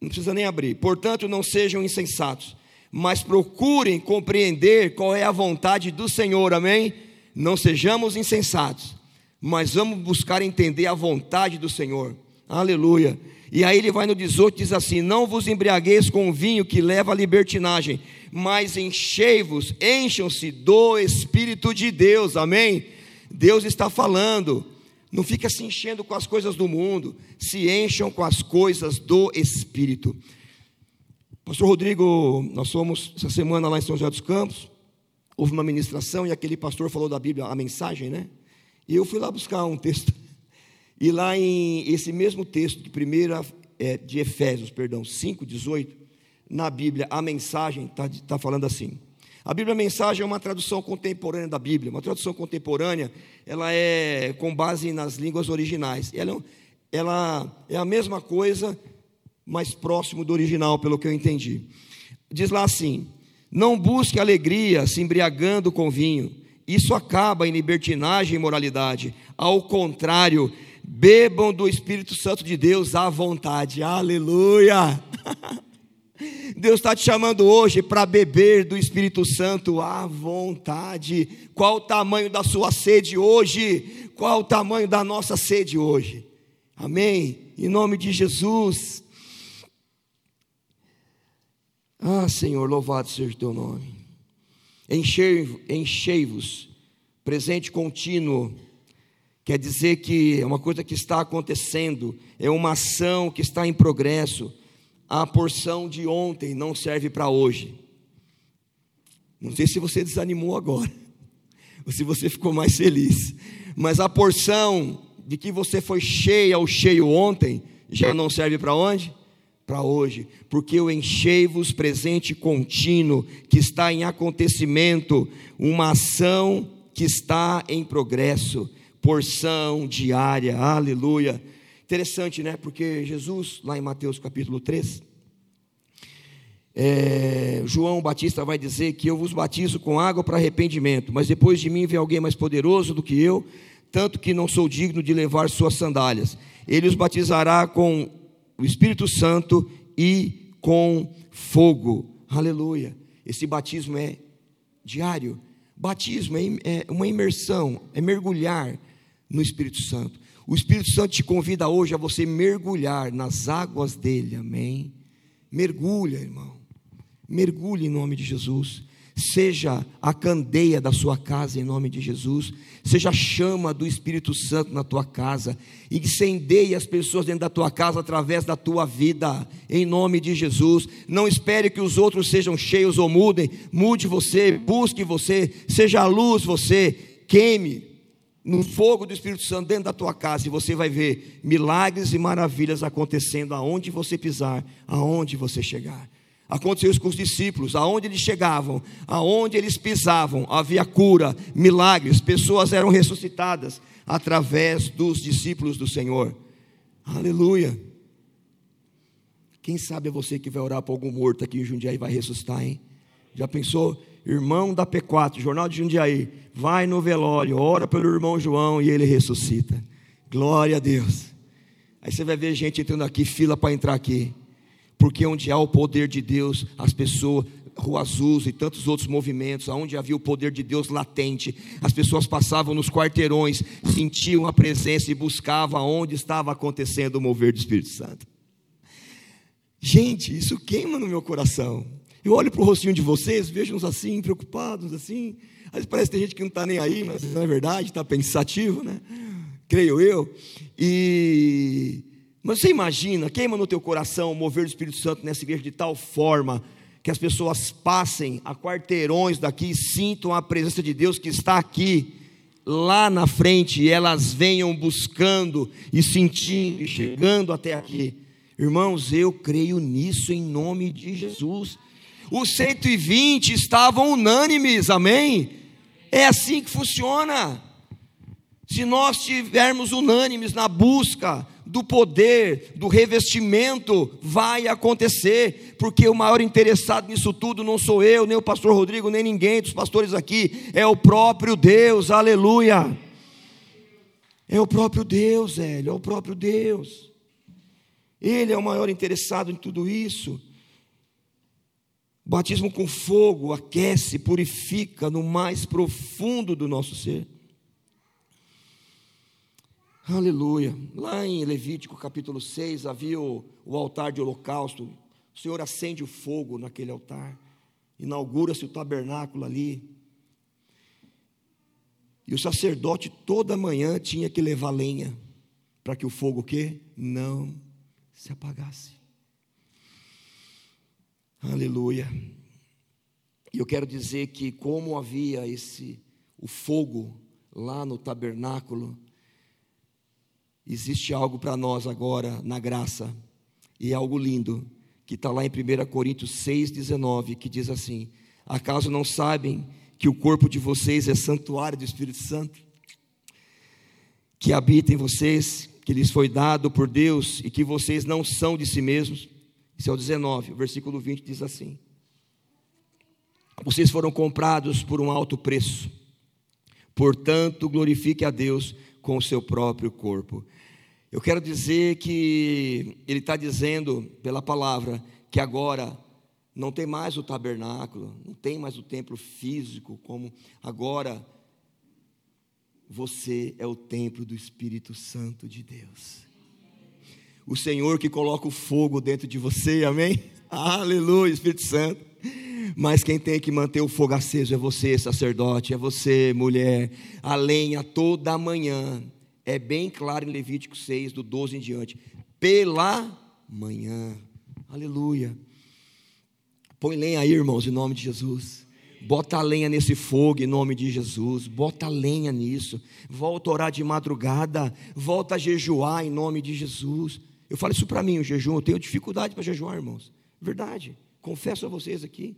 Não precisa nem abrir. Portanto, não sejam insensatos, mas procurem compreender qual é a vontade do Senhor. Amém? Não sejamos insensatos, mas vamos buscar entender a vontade do Senhor. Aleluia. E aí ele vai no 18 diz assim: Não vos embriagueis com vinho que leva à libertinagem, mas enchei-vos, encham-se do Espírito de Deus. Amém? Deus está falando. Não fica se enchendo com as coisas do mundo, se encham com as coisas do Espírito. Pastor Rodrigo, nós fomos essa semana lá em São José dos Campos, houve uma ministração e aquele pastor falou da Bíblia, a mensagem, né? E eu fui lá buscar um texto e lá em esse mesmo texto de primeira é, de Efésios, perdão, 5:18, na Bíblia, a mensagem, está tá falando assim. A Bíblia a Mensagem é uma tradução contemporânea da Bíblia. Uma tradução contemporânea, ela é com base nas línguas originais. Ela, é ela é a mesma coisa, mais próximo do original, pelo que eu entendi. Diz lá assim: Não busque alegria se embriagando com vinho. Isso acaba em libertinagem e imoralidade. Ao contrário, bebam do Espírito Santo de Deus à vontade. Aleluia! Deus está te chamando hoje para beber do Espírito Santo à vontade. Qual o tamanho da sua sede hoje? Qual o tamanho da nossa sede hoje? Amém? Em nome de Jesus. Ah, Senhor, louvado seja o teu nome. Enchei-vos, presente contínuo, quer dizer que é uma coisa que está acontecendo, é uma ação que está em progresso a porção de ontem não serve para hoje. Não sei se você desanimou agora, ou se você ficou mais feliz, mas a porção de que você foi cheia ou cheio ontem já não serve para onde? Para hoje, porque eu enchei-vos presente contínuo, que está em acontecimento, uma ação que está em progresso, porção diária, aleluia Interessante, né? Porque Jesus, lá em Mateus capítulo 3, é, João Batista vai dizer que eu vos batizo com água para arrependimento, mas depois de mim vem alguém mais poderoso do que eu, tanto que não sou digno de levar suas sandálias. Ele os batizará com o Espírito Santo e com fogo. Aleluia. Esse batismo é diário. Batismo é, é uma imersão, é mergulhar no Espírito Santo. O Espírito Santo te convida hoje a você mergulhar nas águas dele, amém? Mergulha, irmão. Mergulhe em nome de Jesus. Seja a candeia da sua casa em nome de Jesus. Seja a chama do Espírito Santo na tua casa. Incendeie as pessoas dentro da tua casa através da tua vida, em nome de Jesus. Não espere que os outros sejam cheios ou mudem. Mude você, busque você, seja a luz você, queime no fogo do Espírito Santo dentro da tua casa e você vai ver milagres e maravilhas acontecendo aonde você pisar, aonde você chegar. Aconteceu isso com os discípulos, aonde eles chegavam, aonde eles pisavam, havia cura, milagres, pessoas eram ressuscitadas através dos discípulos do Senhor. Aleluia. Quem sabe é você que vai orar para algum morto aqui em Jundiaí e vai ressuscitar, hein? Já pensou? Irmão da P4, Jornal de Jundiaí, vai no velório, ora pelo irmão João e ele ressuscita. Glória a Deus. Aí você vai ver gente entrando aqui, fila para entrar aqui. Porque onde há o poder de Deus, as pessoas, Rua Azul e tantos outros movimentos, onde havia o poder de Deus latente, as pessoas passavam nos quarteirões, sentiam a presença e buscavam onde estava acontecendo o mover do Espírito Santo. Gente, isso queima no meu coração. Eu olho para o rostinho de vocês, vejo uns assim, preocupados, assim. Às vezes parece que tem gente que não está nem aí, mas não é verdade, está pensativo, né? Creio eu. E mas você imagina, queima no teu coração o mover do Espírito Santo nessa igreja de tal forma que as pessoas passem a quarteirões daqui sintam a presença de Deus que está aqui, lá na frente, e elas venham buscando e sentindo e chegando até aqui. Irmãos, eu creio nisso em nome de Jesus. Os 120 estavam unânimes, amém? É assim que funciona. Se nós estivermos unânimes na busca do poder, do revestimento, vai acontecer, porque o maior interessado nisso tudo não sou eu, nem o pastor Rodrigo, nem ninguém dos pastores aqui, é o próprio Deus, aleluia. É o próprio Deus, velho, é o próprio Deus. Ele é o maior interessado em tudo isso. O batismo com fogo aquece, purifica no mais profundo do nosso ser. Aleluia. Lá em Levítico capítulo 6 havia o, o altar de holocausto. O Senhor acende o fogo naquele altar. Inaugura-se o tabernáculo ali. E o sacerdote toda manhã tinha que levar lenha para que o fogo que não se apagasse. Aleluia. E eu quero dizer que como havia esse o fogo lá no tabernáculo, existe algo para nós agora na graça, e é algo lindo, que está lá em 1 Coríntios 6,19, que diz assim: Acaso não sabem que o corpo de vocês é santuário do Espírito Santo? Que habita em vocês, que lhes foi dado por Deus e que vocês não são de si mesmos? Isso é o 19, o versículo 20 diz assim: Vocês foram comprados por um alto preço, portanto, glorifique a Deus com o seu próprio corpo. Eu quero dizer que ele está dizendo pela palavra que agora não tem mais o tabernáculo, não tem mais o templo físico, como agora você é o templo do Espírito Santo de Deus. O Senhor que coloca o fogo dentro de você, amém? Aleluia, Espírito Santo. Mas quem tem que manter o fogo aceso é você, sacerdote, é você, mulher. A lenha toda manhã é bem claro em Levítico 6, do 12 em diante. Pela manhã. Aleluia. Põe lenha aí, irmãos, em nome de Jesus. Bota a lenha nesse fogo em nome de Jesus. Bota a lenha nisso. Volta a orar de madrugada. Volta a jejuar em nome de Jesus. Eu falo isso para mim, o jejum. Eu tenho dificuldade para jejuar, irmãos. Verdade. Confesso a vocês aqui.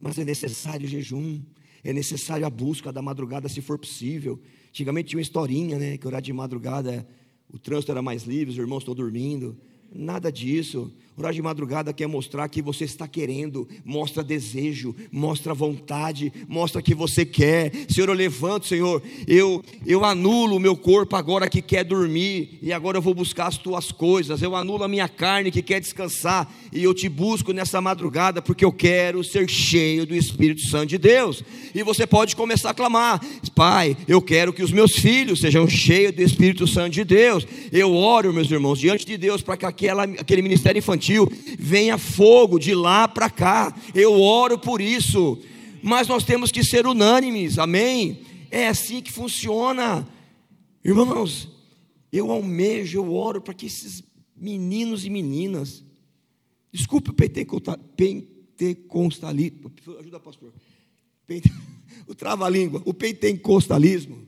Mas é necessário o jejum. É necessário a busca da madrugada, se for possível. Antigamente tinha uma historinha, né? Que orar de madrugada, o trânsito era mais livre, os irmãos estão dormindo. Nada disso. Orar de madrugada quer mostrar que você está querendo, mostra desejo, mostra vontade, mostra que você quer. Senhor, eu levanto, Senhor, eu, eu anulo o meu corpo agora que quer dormir, e agora eu vou buscar as tuas coisas. Eu anulo a minha carne que quer descansar, e eu te busco nessa madrugada porque eu quero ser cheio do Espírito Santo de Deus. E você pode começar a clamar: Pai, eu quero que os meus filhos sejam cheios do Espírito Santo de Deus. Eu oro, meus irmãos, diante de Deus para que aquela, aquele ministério infantil venha fogo de lá para cá. Eu oro por isso. Mas nós temos que ser unânimes, amém? É assim que funciona. Irmãos, eu almejo, eu oro para que esses meninos e meninas, desculpe o pentecostalismo, ajuda pastor, o trava-língua, o pentecostalismo,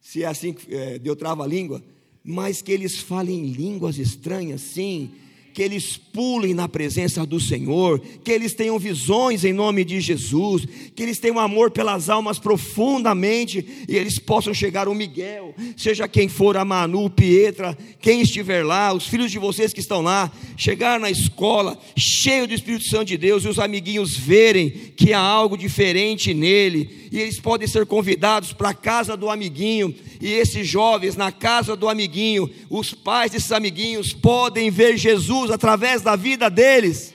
se é assim que é, deu trava-língua, mas que eles falem línguas estranhas, sim, que eles pulem na presença do Senhor, que eles tenham visões em nome de Jesus, que eles tenham amor pelas almas profundamente e eles possam chegar o Miguel, seja quem for a Manu, Pietra, quem estiver lá, os filhos de vocês que estão lá, chegar na escola cheio do Espírito Santo de Deus e os amiguinhos verem que há algo diferente nele e eles podem ser convidados para a casa do amiguinho e esses jovens na casa do amiguinho, os pais desses amiguinhos podem ver Jesus através da vida deles.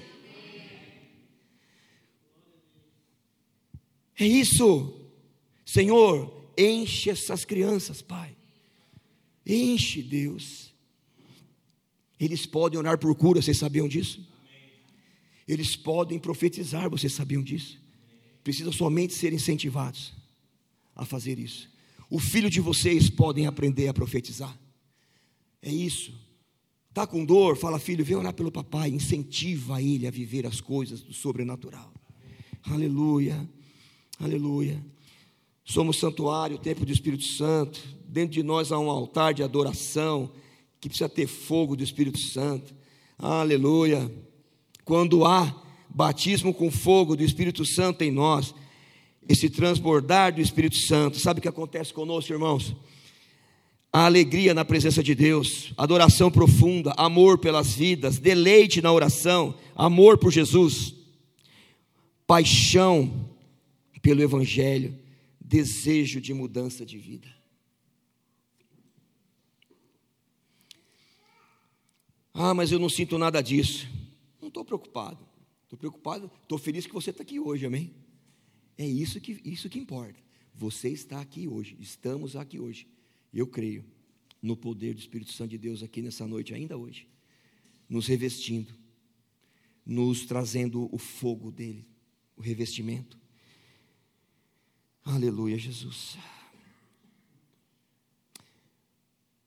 É isso, Senhor, enche essas crianças, Pai. Enche, Deus. Eles podem orar por cura, vocês sabiam disso? Eles podem profetizar, vocês sabiam disso? Precisam somente ser incentivados a fazer isso. O filho de vocês podem aprender a profetizar. É isso. Está com dor? Fala, filho, vem orar pelo papai. Incentiva ele a viver as coisas do sobrenatural. Aleluia. Aleluia. Somos santuário, templo do Espírito Santo. Dentro de nós há um altar de adoração que precisa ter fogo do Espírito Santo. Aleluia. Quando há batismo com fogo do Espírito Santo em nós, esse transbordar do Espírito Santo. Sabe o que acontece conosco, irmãos? A alegria na presença de Deus, adoração profunda, amor pelas vidas, deleite na oração, amor por Jesus, paixão pelo Evangelho, desejo de mudança de vida. Ah, mas eu não sinto nada disso. Não estou preocupado. Estou preocupado, estou feliz que você está aqui hoje, amém? É isso que, isso que importa. Você está aqui hoje, estamos aqui hoje. Eu creio no poder do Espírito Santo de Deus aqui nessa noite, ainda hoje, nos revestindo, nos trazendo o fogo dele, o revestimento. Aleluia, Jesus.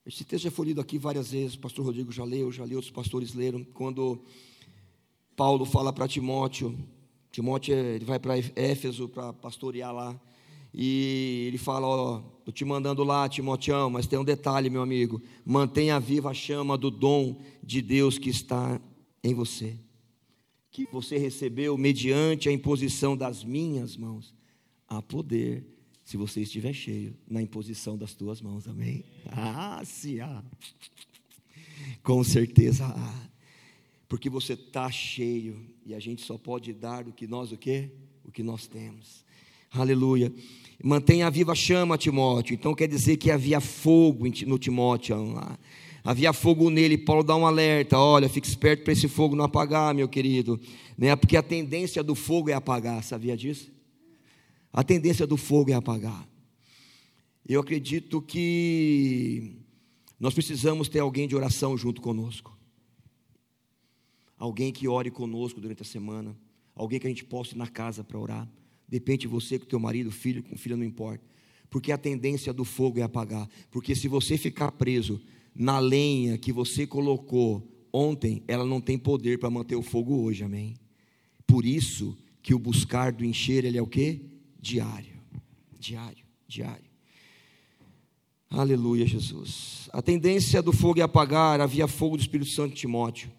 Esse texto já foi lido aqui várias vezes, o pastor Rodrigo já leu, já leu, outros pastores leram, quando Paulo fala para Timóteo, Timóteo ele vai para Éfeso para pastorear lá. E ele fala: Ó, estou te mandando lá, Timoteão, mas tem um detalhe, meu amigo. Mantenha viva a chama do dom de Deus que está em você. que você recebeu mediante a imposição das minhas mãos, há poder se você estiver cheio na imposição das tuas mãos, amém? Ah, se há. Com certeza há. Porque você está cheio e a gente só pode dar o que nós o quê? O que nós temos. Aleluia. Mantenha viva a chama, Timóteo. Então quer dizer que havia fogo no Timóteo lá. Havia fogo nele. Paulo dá um alerta: olha, fique esperto para esse fogo não apagar, meu querido. Né? Porque a tendência do fogo é apagar, sabia disso? A tendência do fogo é apagar. Eu acredito que nós precisamos ter alguém de oração junto conosco. Alguém que ore conosco durante a semana. Alguém que a gente possa ir na casa para orar. Depende de você com teu marido, filho, com filha, não importa. Porque a tendência do fogo é apagar. Porque se você ficar preso na lenha que você colocou ontem, ela não tem poder para manter o fogo hoje, amém? Por isso que o buscar do encher, ele é o quê? Diário, diário, diário. Aleluia, Jesus. A tendência do fogo é apagar, havia fogo do Espírito Santo de Timóteo.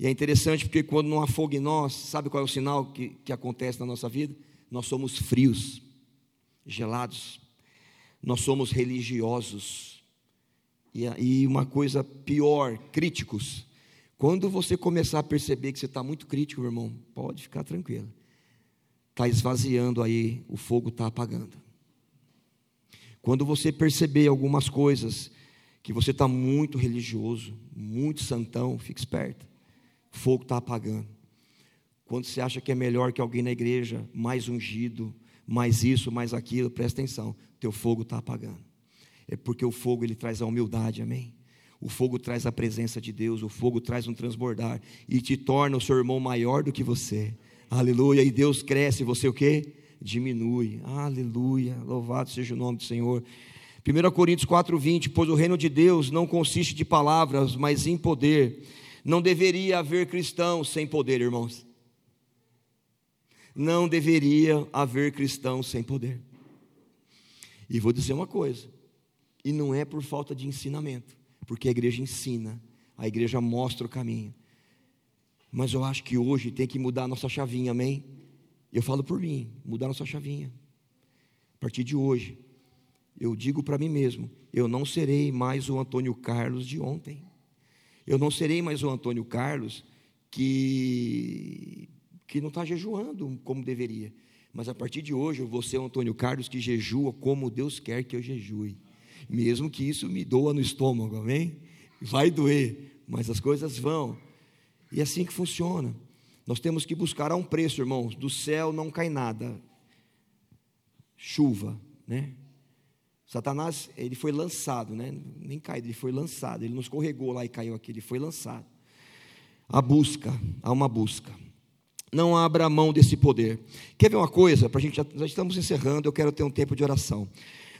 E é interessante porque quando não há fogo em nós, sabe qual é o sinal que, que acontece na nossa vida? Nós somos frios, gelados, nós somos religiosos. E, e uma coisa pior, críticos. Quando você começar a perceber que você está muito crítico, meu irmão, pode ficar tranquilo. Está esvaziando aí, o fogo está apagando. Quando você perceber algumas coisas que você está muito religioso, muito santão, fique esperto. O fogo está apagando. Quando você acha que é melhor que alguém na igreja, mais ungido, mais isso, mais aquilo, presta atenção, teu fogo está apagando. É porque o fogo ele traz a humildade, amém? O fogo traz a presença de Deus, o fogo traz um transbordar e te torna o seu irmão maior do que você. Aleluia. E Deus cresce, você o quê? Diminui. Aleluia. Louvado seja o nome do Senhor. 1 Coríntios 4:20, pois o reino de Deus não consiste de palavras, mas em poder. Não deveria haver cristãos sem poder, irmãos. Não deveria haver cristãos sem poder. E vou dizer uma coisa, e não é por falta de ensinamento, porque a igreja ensina, a igreja mostra o caminho. Mas eu acho que hoje tem que mudar a nossa chavinha, amém? Eu falo por mim, mudar a nossa chavinha. A partir de hoje, eu digo para mim mesmo: eu não serei mais o Antônio Carlos de ontem. Eu não serei mais o Antônio Carlos que, que não está jejuando como deveria. Mas a partir de hoje eu vou ser o Antônio Carlos que jejua como Deus quer que eu jejue. Mesmo que isso me doa no estômago, amém? Vai doer, mas as coisas vão. E é assim que funciona. Nós temos que buscar a um preço, irmãos. Do céu não cai nada. Chuva, né? Satanás, ele foi lançado, né? Nem caiu, ele foi lançado. Ele não escorregou lá e caiu aqui, ele foi lançado. A busca, há uma busca. Não abra mão desse poder. Quer ver uma coisa? Para a gente já, já estamos encerrando, eu quero ter um tempo de oração.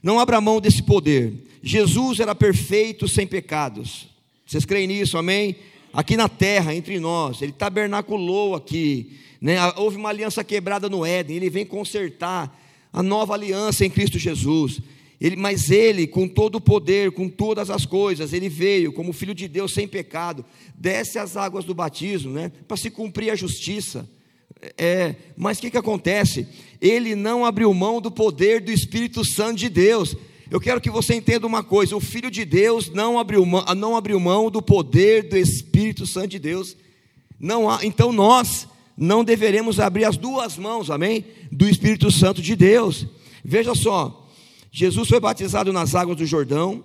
Não abra mão desse poder. Jesus era perfeito sem pecados. Vocês creem nisso, amém? aqui na terra, entre nós, ele tabernaculou aqui, né? houve uma aliança quebrada no Éden, ele vem consertar a nova aliança em Cristo Jesus. Ele, mas ele, com todo o poder, com todas as coisas, ele veio como filho de Deus sem pecado, desce as águas do batismo, né, para se cumprir a justiça. É, mas o que, que acontece? Ele não abriu mão do poder do Espírito Santo de Deus. Eu quero que você entenda uma coisa: o Filho de Deus não abriu mão, não abriu mão do poder do Espírito Santo de Deus. Não há, então nós não deveremos abrir as duas mãos, amém? Do Espírito Santo de Deus. Veja só, Jesus foi batizado nas águas do Jordão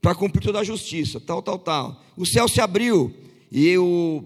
para cumprir toda a justiça, tal, tal, tal. O céu se abriu e o,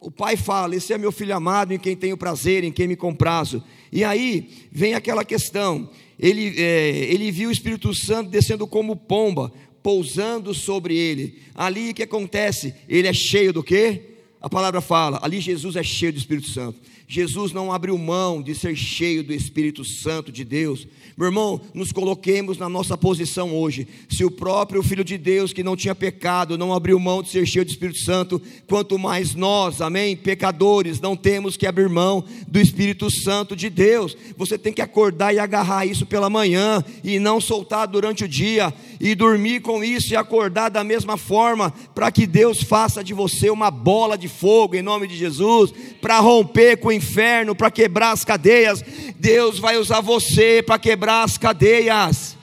o pai fala: Esse é meu filho amado, em quem tenho prazer, em quem me comprazo. E aí vem aquela questão: ele, é, ele viu o Espírito Santo descendo como pomba, pousando sobre ele. Ali o que acontece? Ele é cheio do quê? A palavra fala, ali Jesus é cheio do Espírito Santo. Jesus não abriu mão de ser cheio do Espírito Santo de Deus. Meu irmão, nos coloquemos na nossa posição hoje. Se o próprio Filho de Deus, que não tinha pecado, não abriu mão de ser cheio do Espírito Santo, quanto mais nós, amém, pecadores, não temos que abrir mão do Espírito Santo de Deus. Você tem que acordar e agarrar isso pela manhã e não soltar durante o dia e dormir com isso e acordar da mesma forma, para que Deus faça de você uma bola de fogo em nome de Jesus, para romper com o inferno, para quebrar as cadeias. Deus vai usar você para quebrar as cadeias.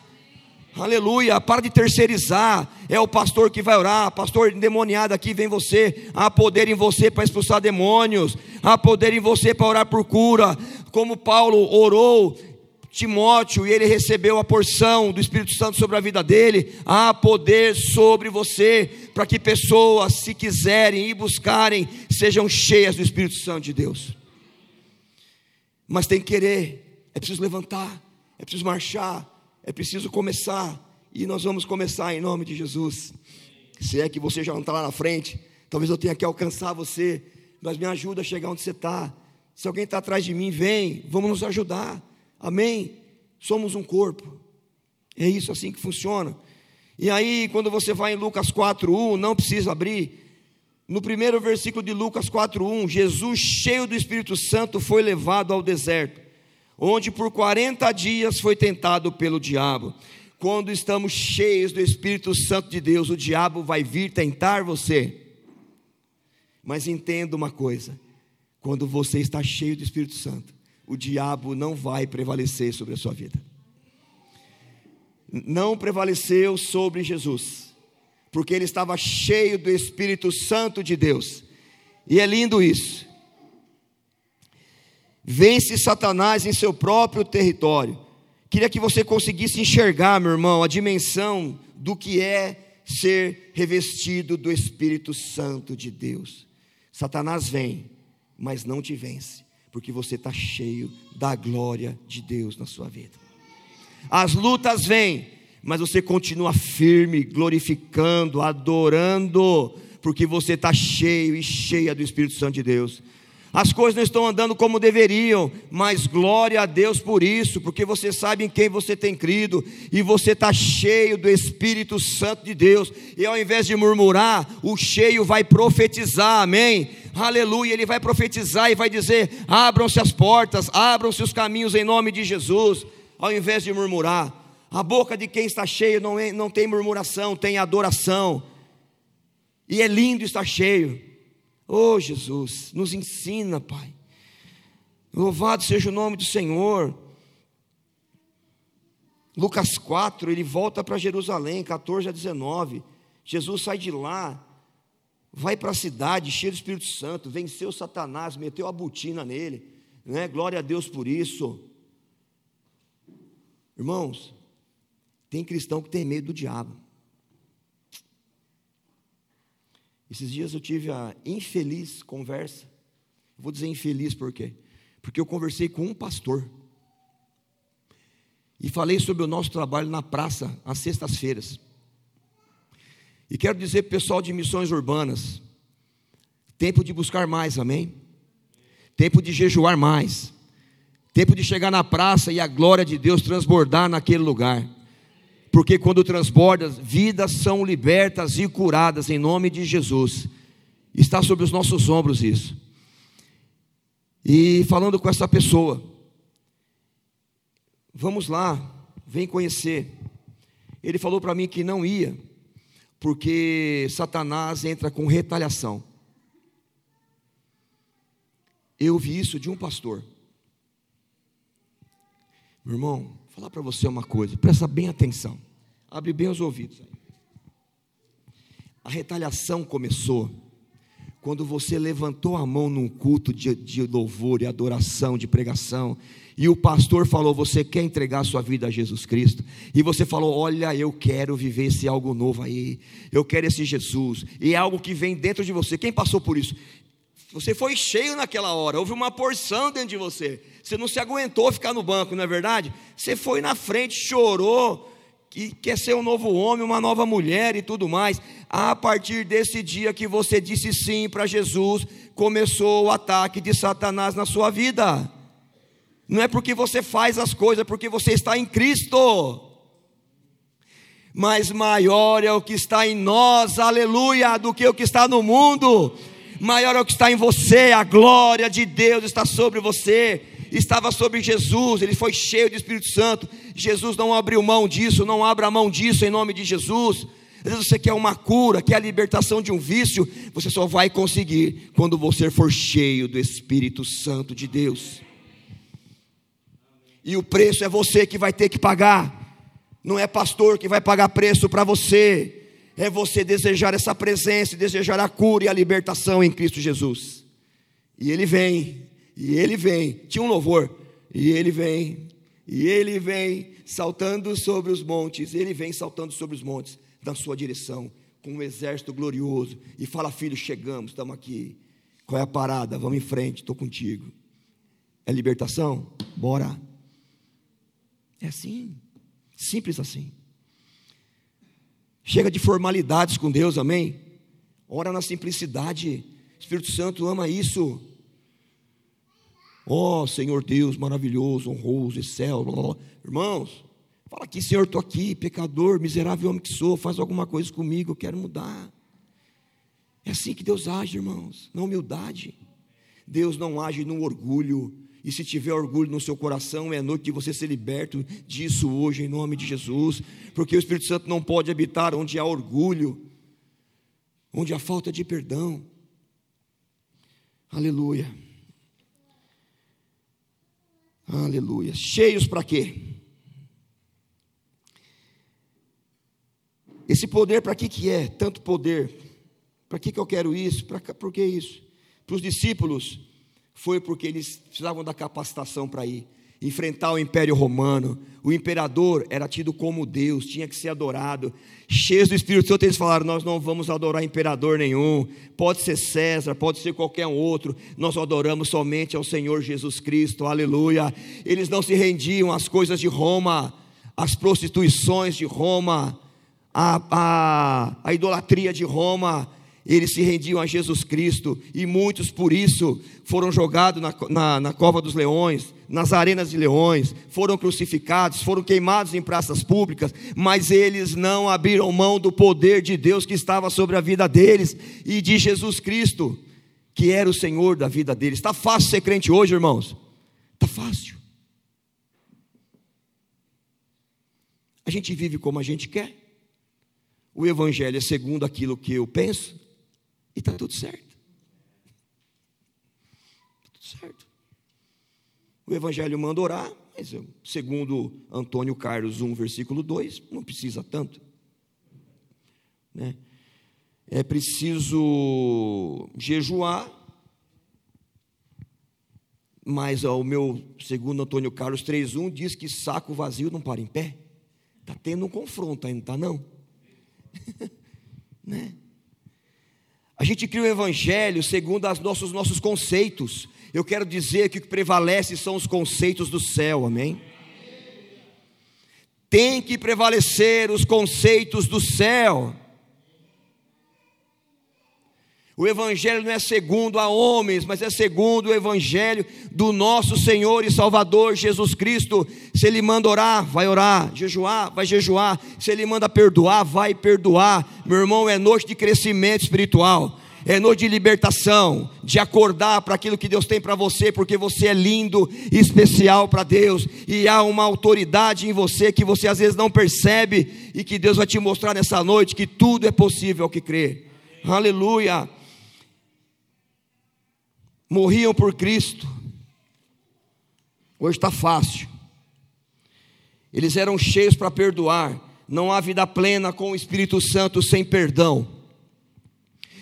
Aleluia, para de terceirizar. É o pastor que vai orar, pastor endemoniado aqui vem você. Há poder em você para expulsar demônios, há poder em você para orar por cura. Como Paulo orou Timóteo e ele recebeu a porção do Espírito Santo sobre a vida dele, há poder sobre você, para que pessoas, se quiserem e buscarem, sejam cheias do Espírito Santo de Deus. Mas tem que querer, é preciso levantar, é preciso marchar, é preciso começar, e nós vamos começar em nome de Jesus. Se é que você já não está lá na frente, talvez eu tenha que alcançar você, mas me ajuda a chegar onde você está. Se alguém está atrás de mim, vem, vamos nos ajudar. Amém? Somos um corpo. É isso assim que funciona. E aí, quando você vai em Lucas 4:1, não precisa abrir. No primeiro versículo de Lucas 4:1, Jesus, cheio do Espírito Santo, foi levado ao deserto, onde por 40 dias foi tentado pelo diabo. Quando estamos cheios do Espírito Santo de Deus, o diabo vai vir tentar você. Mas entenda uma coisa: quando você está cheio do Espírito Santo, o diabo não vai prevalecer sobre a sua vida. Não prevaleceu sobre Jesus, porque ele estava cheio do Espírito Santo de Deus. E é lindo isso. Vence Satanás em seu próprio território. Queria que você conseguisse enxergar, meu irmão, a dimensão do que é ser revestido do Espírito Santo de Deus. Satanás vem, mas não te vence porque você está cheio da glória de Deus na sua vida. As lutas vêm, mas você continua firme, glorificando, adorando, porque você está cheio e cheia do Espírito Santo de Deus. As coisas não estão andando como deveriam, mas glória a Deus por isso, porque você sabe em quem você tem crido e você está cheio do Espírito Santo de Deus. E ao invés de murmurar, o cheio vai profetizar, amém? Aleluia, ele vai profetizar e vai dizer: abram-se as portas, abram-se os caminhos em nome de Jesus, ao invés de murmurar. A boca de quem está cheio não, é, não tem murmuração, tem adoração. E é lindo estar cheio. Oh Jesus, nos ensina, Pai. Louvado seja o nome do Senhor. Lucas 4, ele volta para Jerusalém, 14 a 19. Jesus sai de lá, vai para a cidade cheio do Espírito Santo, venceu Satanás, meteu a botina nele, né? Glória a Deus por isso. Irmãos, tem cristão que tem medo do diabo. Esses dias eu tive a infeliz conversa. Vou dizer infeliz por quê? Porque eu conversei com um pastor. E falei sobre o nosso trabalho na praça, às sextas-feiras. E quero dizer para o pessoal de missões urbanas: tempo de buscar mais, amém? Tempo de jejuar mais. Tempo de chegar na praça e a glória de Deus transbordar naquele lugar porque quando transborda, vidas são libertas e curadas em nome de Jesus. Está sobre os nossos ombros isso. E falando com essa pessoa, vamos lá, vem conhecer. Ele falou para mim que não ia, porque Satanás entra com retaliação. Eu vi isso de um pastor. Meu irmão, falar para você uma coisa, presta bem atenção. Abre bem os ouvidos. A retaliação começou quando você levantou a mão num culto de, de, louvor e adoração, de pregação, e o pastor falou: Você quer entregar a sua vida a Jesus Cristo? E você falou: Olha, eu quero viver esse algo novo aí, eu quero esse Jesus, e é algo que vem dentro de você. Quem passou por isso? Você foi cheio naquela hora, houve uma porção dentro de você. Você não se aguentou ficar no banco, não é verdade? Você foi na frente, chorou, que quer ser um novo homem, uma nova mulher e tudo mais. A partir desse dia que você disse sim para Jesus, começou o ataque de Satanás na sua vida. Não é porque você faz as coisas, é porque você está em Cristo. Mas maior é o que está em nós, aleluia, do que o que está no mundo maior é o que está em você, a glória de Deus está sobre você. Estava sobre Jesus, ele foi cheio do Espírito Santo. Jesus não abriu mão disso, não abra mão disso em nome de Jesus. Às vezes você quer uma cura, quer a libertação de um vício, você só vai conseguir quando você for cheio do Espírito Santo de Deus. E o preço é você que vai ter que pagar. Não é pastor que vai pagar preço para você. É você desejar essa presença, desejar a cura e a libertação em Cristo Jesus. E ele vem, e ele vem. Tinha um louvor. E ele vem, e ele vem saltando sobre os montes. Ele vem saltando sobre os montes na sua direção, com um exército glorioso. E fala, filho, chegamos, estamos aqui. Qual é a parada? Vamos em frente, estou contigo. É libertação? Bora. É assim. Simples assim. Chega de formalidades com Deus, amém? Ora na simplicidade. Espírito Santo ama isso. Ó oh, Senhor Deus maravilhoso, honroso e céu. Irmãos, fala aqui, Senhor, estou aqui, pecador, miserável homem que sou, faz alguma coisa comigo, eu quero mudar. É assim que Deus age, irmãos, na humildade. Deus não age no orgulho, e se tiver orgulho no seu coração, é noite de você ser liberto disso hoje, em nome de Jesus, porque o Espírito Santo não pode habitar onde há orgulho, onde há falta de perdão. Aleluia. Aleluia. Cheios para quê? Esse poder para que que é? Tanto poder. Para que que eu quero isso? Para que isso? Para os discípulos foi porque eles precisavam da capacitação para ir enfrentar o Império Romano. O imperador era tido como Deus, tinha que ser adorado. Cheios do Espírito Santo, eles falaram: Nós não vamos adorar imperador nenhum, pode ser César, pode ser qualquer outro, nós adoramos somente ao Senhor Jesus Cristo, aleluia. Eles não se rendiam às coisas de Roma, às prostituições de Roma, à, à, à idolatria de Roma eles se rendiam a Jesus Cristo, e muitos por isso foram jogados na, na, na, cova dos leões, nas arenas de leões, foram crucificados, foram queimados em praças públicas, mas eles não abriram mão do poder de Deus que estava sobre a vida deles e de Jesus Cristo, que era o Senhor da vida deles. Está fácil ser crente hoje, irmãos? Está fácil. A gente vive como a gente quer. O Evangelho é segundo aquilo que eu penso, e está tudo certo. Está tudo certo. O Evangelho manda orar, mas segundo Antônio Carlos 1, versículo 2, não precisa tanto. Né? É preciso jejuar, mas o meu segundo Antônio Carlos 3,1 diz que saco vazio não para em pé. Está tendo um confronto não está não? né? A gente cria o evangelho segundo os nossos, nossos conceitos. Eu quero dizer que o que prevalece são os conceitos do céu, amém? Tem que prevalecer os conceitos do céu. O Evangelho não é segundo a homens, mas é segundo o Evangelho do nosso Senhor e Salvador Jesus Cristo. Se Ele manda orar, vai orar, jejuar, vai jejuar. Se Ele manda perdoar, vai perdoar. Meu irmão, é noite de crescimento espiritual. É noite de libertação, de acordar para aquilo que Deus tem para você, porque você é lindo e especial para Deus, e há uma autoridade em você que você às vezes não percebe, e que Deus vai te mostrar nessa noite que tudo é possível ao que crê. Aleluia morriam por Cristo. Hoje está fácil. Eles eram cheios para perdoar. Não há vida plena com o Espírito Santo sem perdão.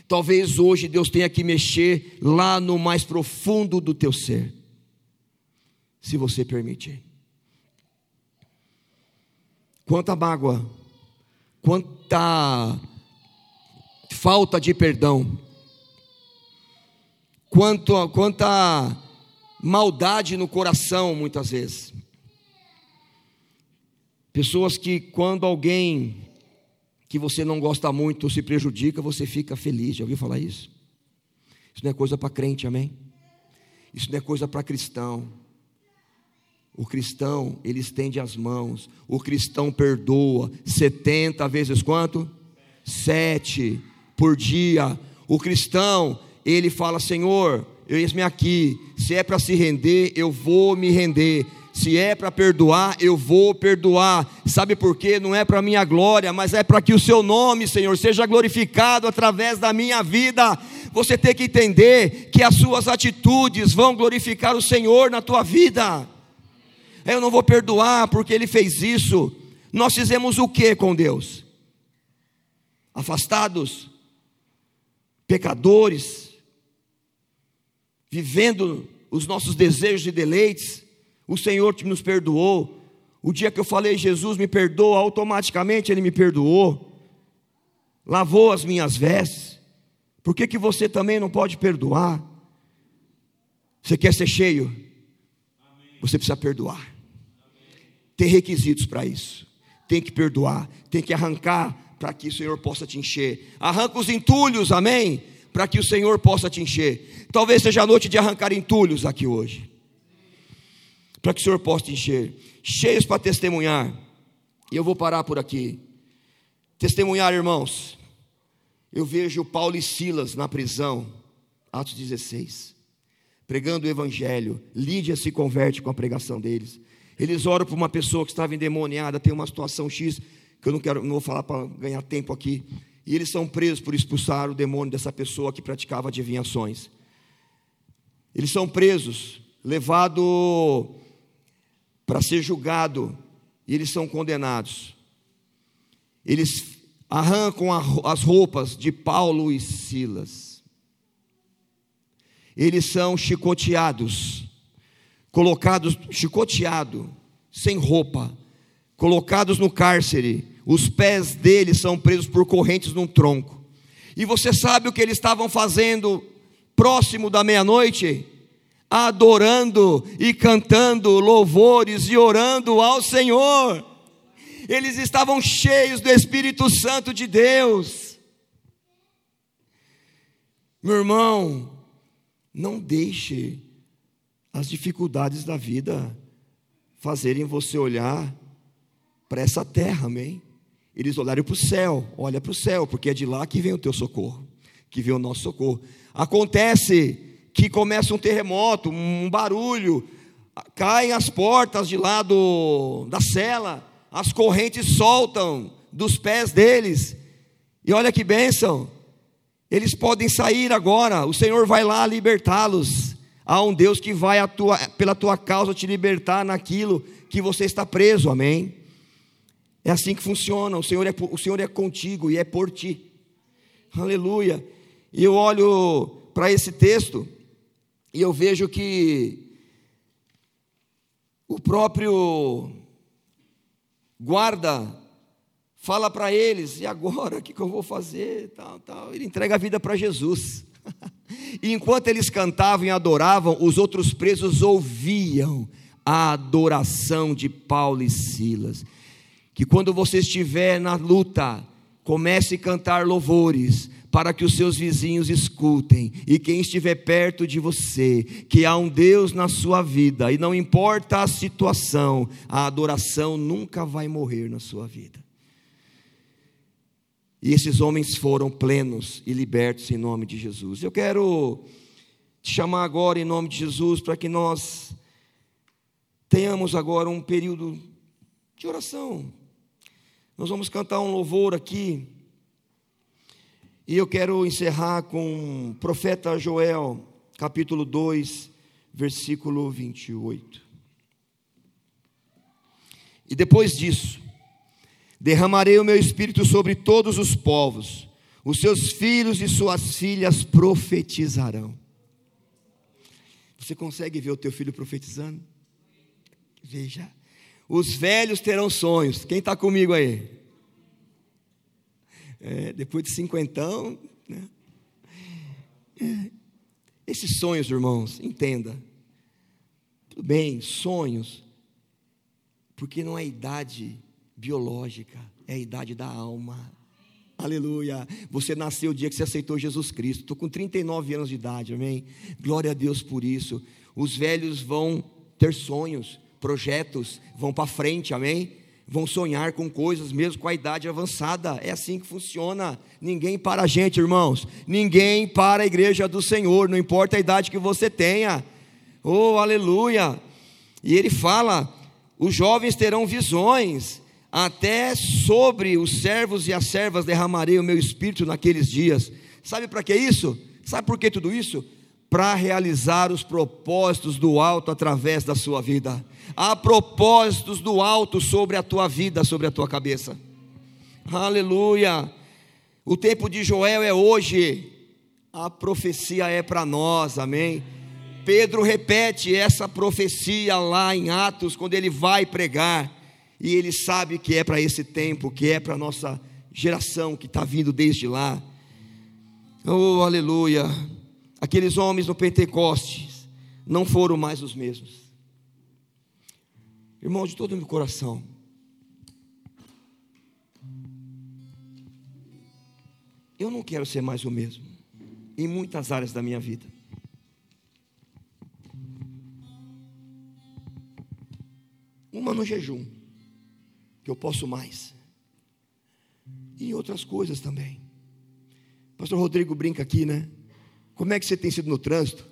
Talvez hoje Deus tenha que mexer lá no mais profundo do teu ser, se você permitir. Quanta mágoa, quanta falta de perdão quanto, quanta maldade no coração, muitas vezes. Pessoas que, quando alguém que você não gosta muito se prejudica, você fica feliz. Já ouviu falar isso? Isso não é coisa para crente, amém? Isso não é coisa para cristão. O cristão, ele estende as mãos. O cristão perdoa 70 vezes quanto? Sete por dia. O cristão, ele fala: Senhor, eis-me aqui, se é para se render, eu vou me render. Se é para perdoar, eu vou perdoar. Sabe por quê? Não é para minha glória, mas é para que o seu nome, Senhor, seja glorificado através da minha vida. Você tem que entender que as suas atitudes vão glorificar o Senhor na tua vida. Eu não vou perdoar porque ele fez isso. Nós fizemos o que com Deus? Afastados, pecadores, vivendo os nossos desejos e deleites, o Senhor nos perdoou. O dia que eu falei, Jesus me perdoa, automaticamente Ele me perdoou, lavou as minhas vestes. Por que, que você também não pode perdoar? Você quer ser cheio? Você precisa perdoar. Tem requisitos para isso. Tem que perdoar, tem que arrancar para que o Senhor possa te encher. Arranca os entulhos, amém? Para que o Senhor possa te encher. Talvez seja a noite de arrancar entulhos aqui hoje. Para que o Senhor possa te encher. Cheios para testemunhar. E eu vou parar por aqui. Testemunhar, irmãos. Eu vejo Paulo e Silas na prisão, Atos 16, pregando o Evangelho. Lídia se converte com a pregação deles. Eles oram por uma pessoa que estava endemoniada, tem uma situação X, que eu não quero, não vou falar para ganhar tempo aqui. E eles são presos por expulsar o demônio dessa pessoa que praticava adivinhações. Eles são presos, levados para ser julgado, e eles são condenados. Eles arrancam as roupas de Paulo e Silas. Eles são chicoteados, colocados, chicoteado, sem roupa, colocados no cárcere. Os pés deles são presos por correntes num tronco. E você sabe o que eles estavam fazendo próximo da meia-noite? Adorando e cantando louvores e orando ao Senhor eles estavam cheios do Espírito Santo de Deus. Meu irmão, não deixe as dificuldades da vida fazerem você olhar para essa terra, amém? Eles olharam para o céu, olha para o céu, porque é de lá que vem o teu socorro, que vem o nosso socorro. Acontece que começa um terremoto, um barulho, caem as portas de lá do, da cela, as correntes soltam dos pés deles. E olha que bênção, eles podem sair agora, o Senhor vai lá libertá-los. Há um Deus que vai atua, pela tua causa te libertar naquilo que você está preso, amém? É assim que funciona, o Senhor é, o Senhor é contigo e é por ti, aleluia. E eu olho para esse texto e eu vejo que o próprio guarda, fala para eles, e agora o que, que eu vou fazer? Tal, tal. Ele entrega a vida para Jesus. e enquanto eles cantavam e adoravam, os outros presos ouviam a adoração de Paulo e Silas. Que quando você estiver na luta, comece a cantar louvores, para que os seus vizinhos escutem e quem estiver perto de você, que há um Deus na sua vida e não importa a situação, a adoração nunca vai morrer na sua vida. E esses homens foram plenos e libertos em nome de Jesus. Eu quero te chamar agora em nome de Jesus para que nós tenhamos agora um período de oração. Nós vamos cantar um louvor aqui. E eu quero encerrar com o profeta Joel, capítulo 2, versículo 28. E depois disso, derramarei o meu espírito sobre todos os povos, os seus filhos e suas filhas profetizarão. Você consegue ver o teu filho profetizando? Veja. Os velhos terão sonhos. Quem está comigo aí? é, depois de cinquentão. Né? É, esses sonhos, irmãos, entenda. Tudo bem, sonhos, porque não é idade biológica, é a idade da alma. Aleluia. Você nasceu o dia que você aceitou Jesus Cristo. Estou com 39 anos de idade, amém? Glória a Deus por isso. Os velhos vão ter sonhos, projetos, vão para frente, amém? vão sonhar com coisas mesmo com a idade avançada. É assim que funciona. Ninguém para a gente, irmãos. Ninguém para a igreja do Senhor, não importa a idade que você tenha. Oh, aleluia. E ele fala: os jovens terão visões, até sobre os servos e as servas derramarei o meu espírito naqueles dias. Sabe para que isso? Sabe por que tudo isso? Para realizar os propósitos do alto através da sua vida. Há propósitos do alto sobre a tua vida, sobre a tua cabeça. Aleluia. O tempo de Joel é hoje. A profecia é para nós, amém. Pedro repete essa profecia lá em Atos, quando ele vai pregar, e ele sabe que é para esse tempo, que é para a nossa geração que está vindo desde lá. Oh, aleluia! Aqueles homens no Pentecostes não foram mais os mesmos. Irmão, de todo o meu coração, eu não quero ser mais o mesmo, em muitas áreas da minha vida. Uma no jejum, que eu posso mais. E outras coisas também. Pastor Rodrigo brinca aqui, né? Como é que você tem sido no trânsito?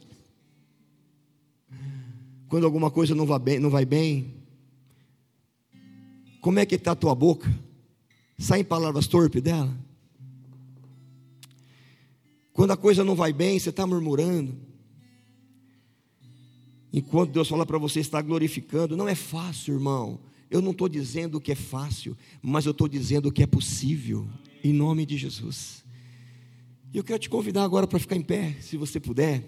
Quando alguma coisa não vai bem, não vai bem, como é que está a tua boca? Saem palavras torpes dela? Quando a coisa não vai bem, você está murmurando. Enquanto Deus fala para você estar glorificando, não é fácil, irmão. Eu não estou dizendo que é fácil, mas eu estou dizendo que é possível, em nome de Jesus. E eu quero te convidar agora para ficar em pé, se você puder.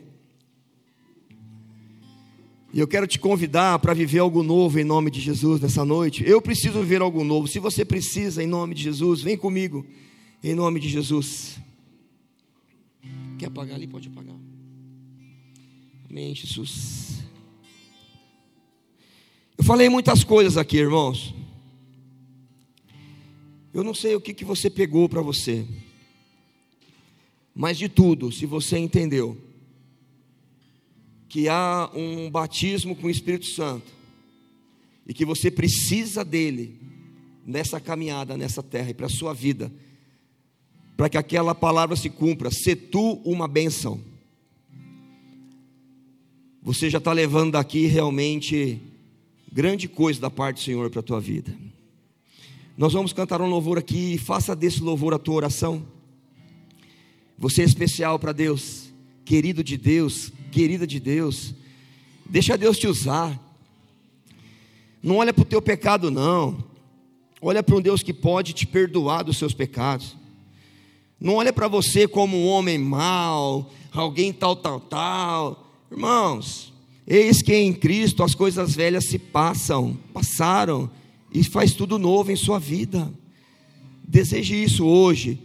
E eu quero te convidar para viver algo novo em nome de Jesus nessa noite. Eu preciso viver algo novo. Se você precisa, em nome de Jesus, vem comigo, em nome de Jesus. Quer apagar ali? Pode apagar. Amém, Jesus. Eu falei muitas coisas aqui, irmãos. Eu não sei o que, que você pegou para você, mas de tudo, se você entendeu que há um batismo com o Espírito Santo e que você precisa dele nessa caminhada, nessa terra e para a sua vida, para que aquela palavra se cumpra, se tu uma bênção. Você já está levando daqui realmente grande coisa da parte do Senhor para a tua vida. Nós vamos cantar um louvor aqui, faça desse louvor a tua oração. Você é especial para Deus, querido de Deus, querida de Deus. Deixa Deus te usar. Não olha para o teu pecado, não. Olha para um Deus que pode te perdoar dos seus pecados. Não olha para você como um homem mau, alguém tal, tal, tal. Irmãos, Eis que em Cristo as coisas velhas se passam, passaram, e faz tudo novo em sua vida. Deseje isso hoje,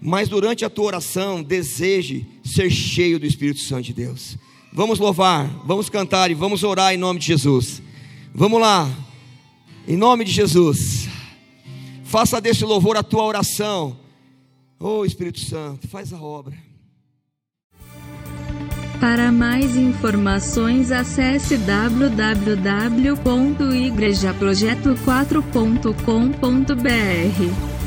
mas durante a tua oração, deseje ser cheio do Espírito Santo de Deus. Vamos louvar, vamos cantar e vamos orar em nome de Jesus. Vamos lá, em nome de Jesus. Faça desse louvor a tua oração. Oh Espírito Santo, faz a obra. Para mais informações acesse www.igrejaprojeto4.com.br.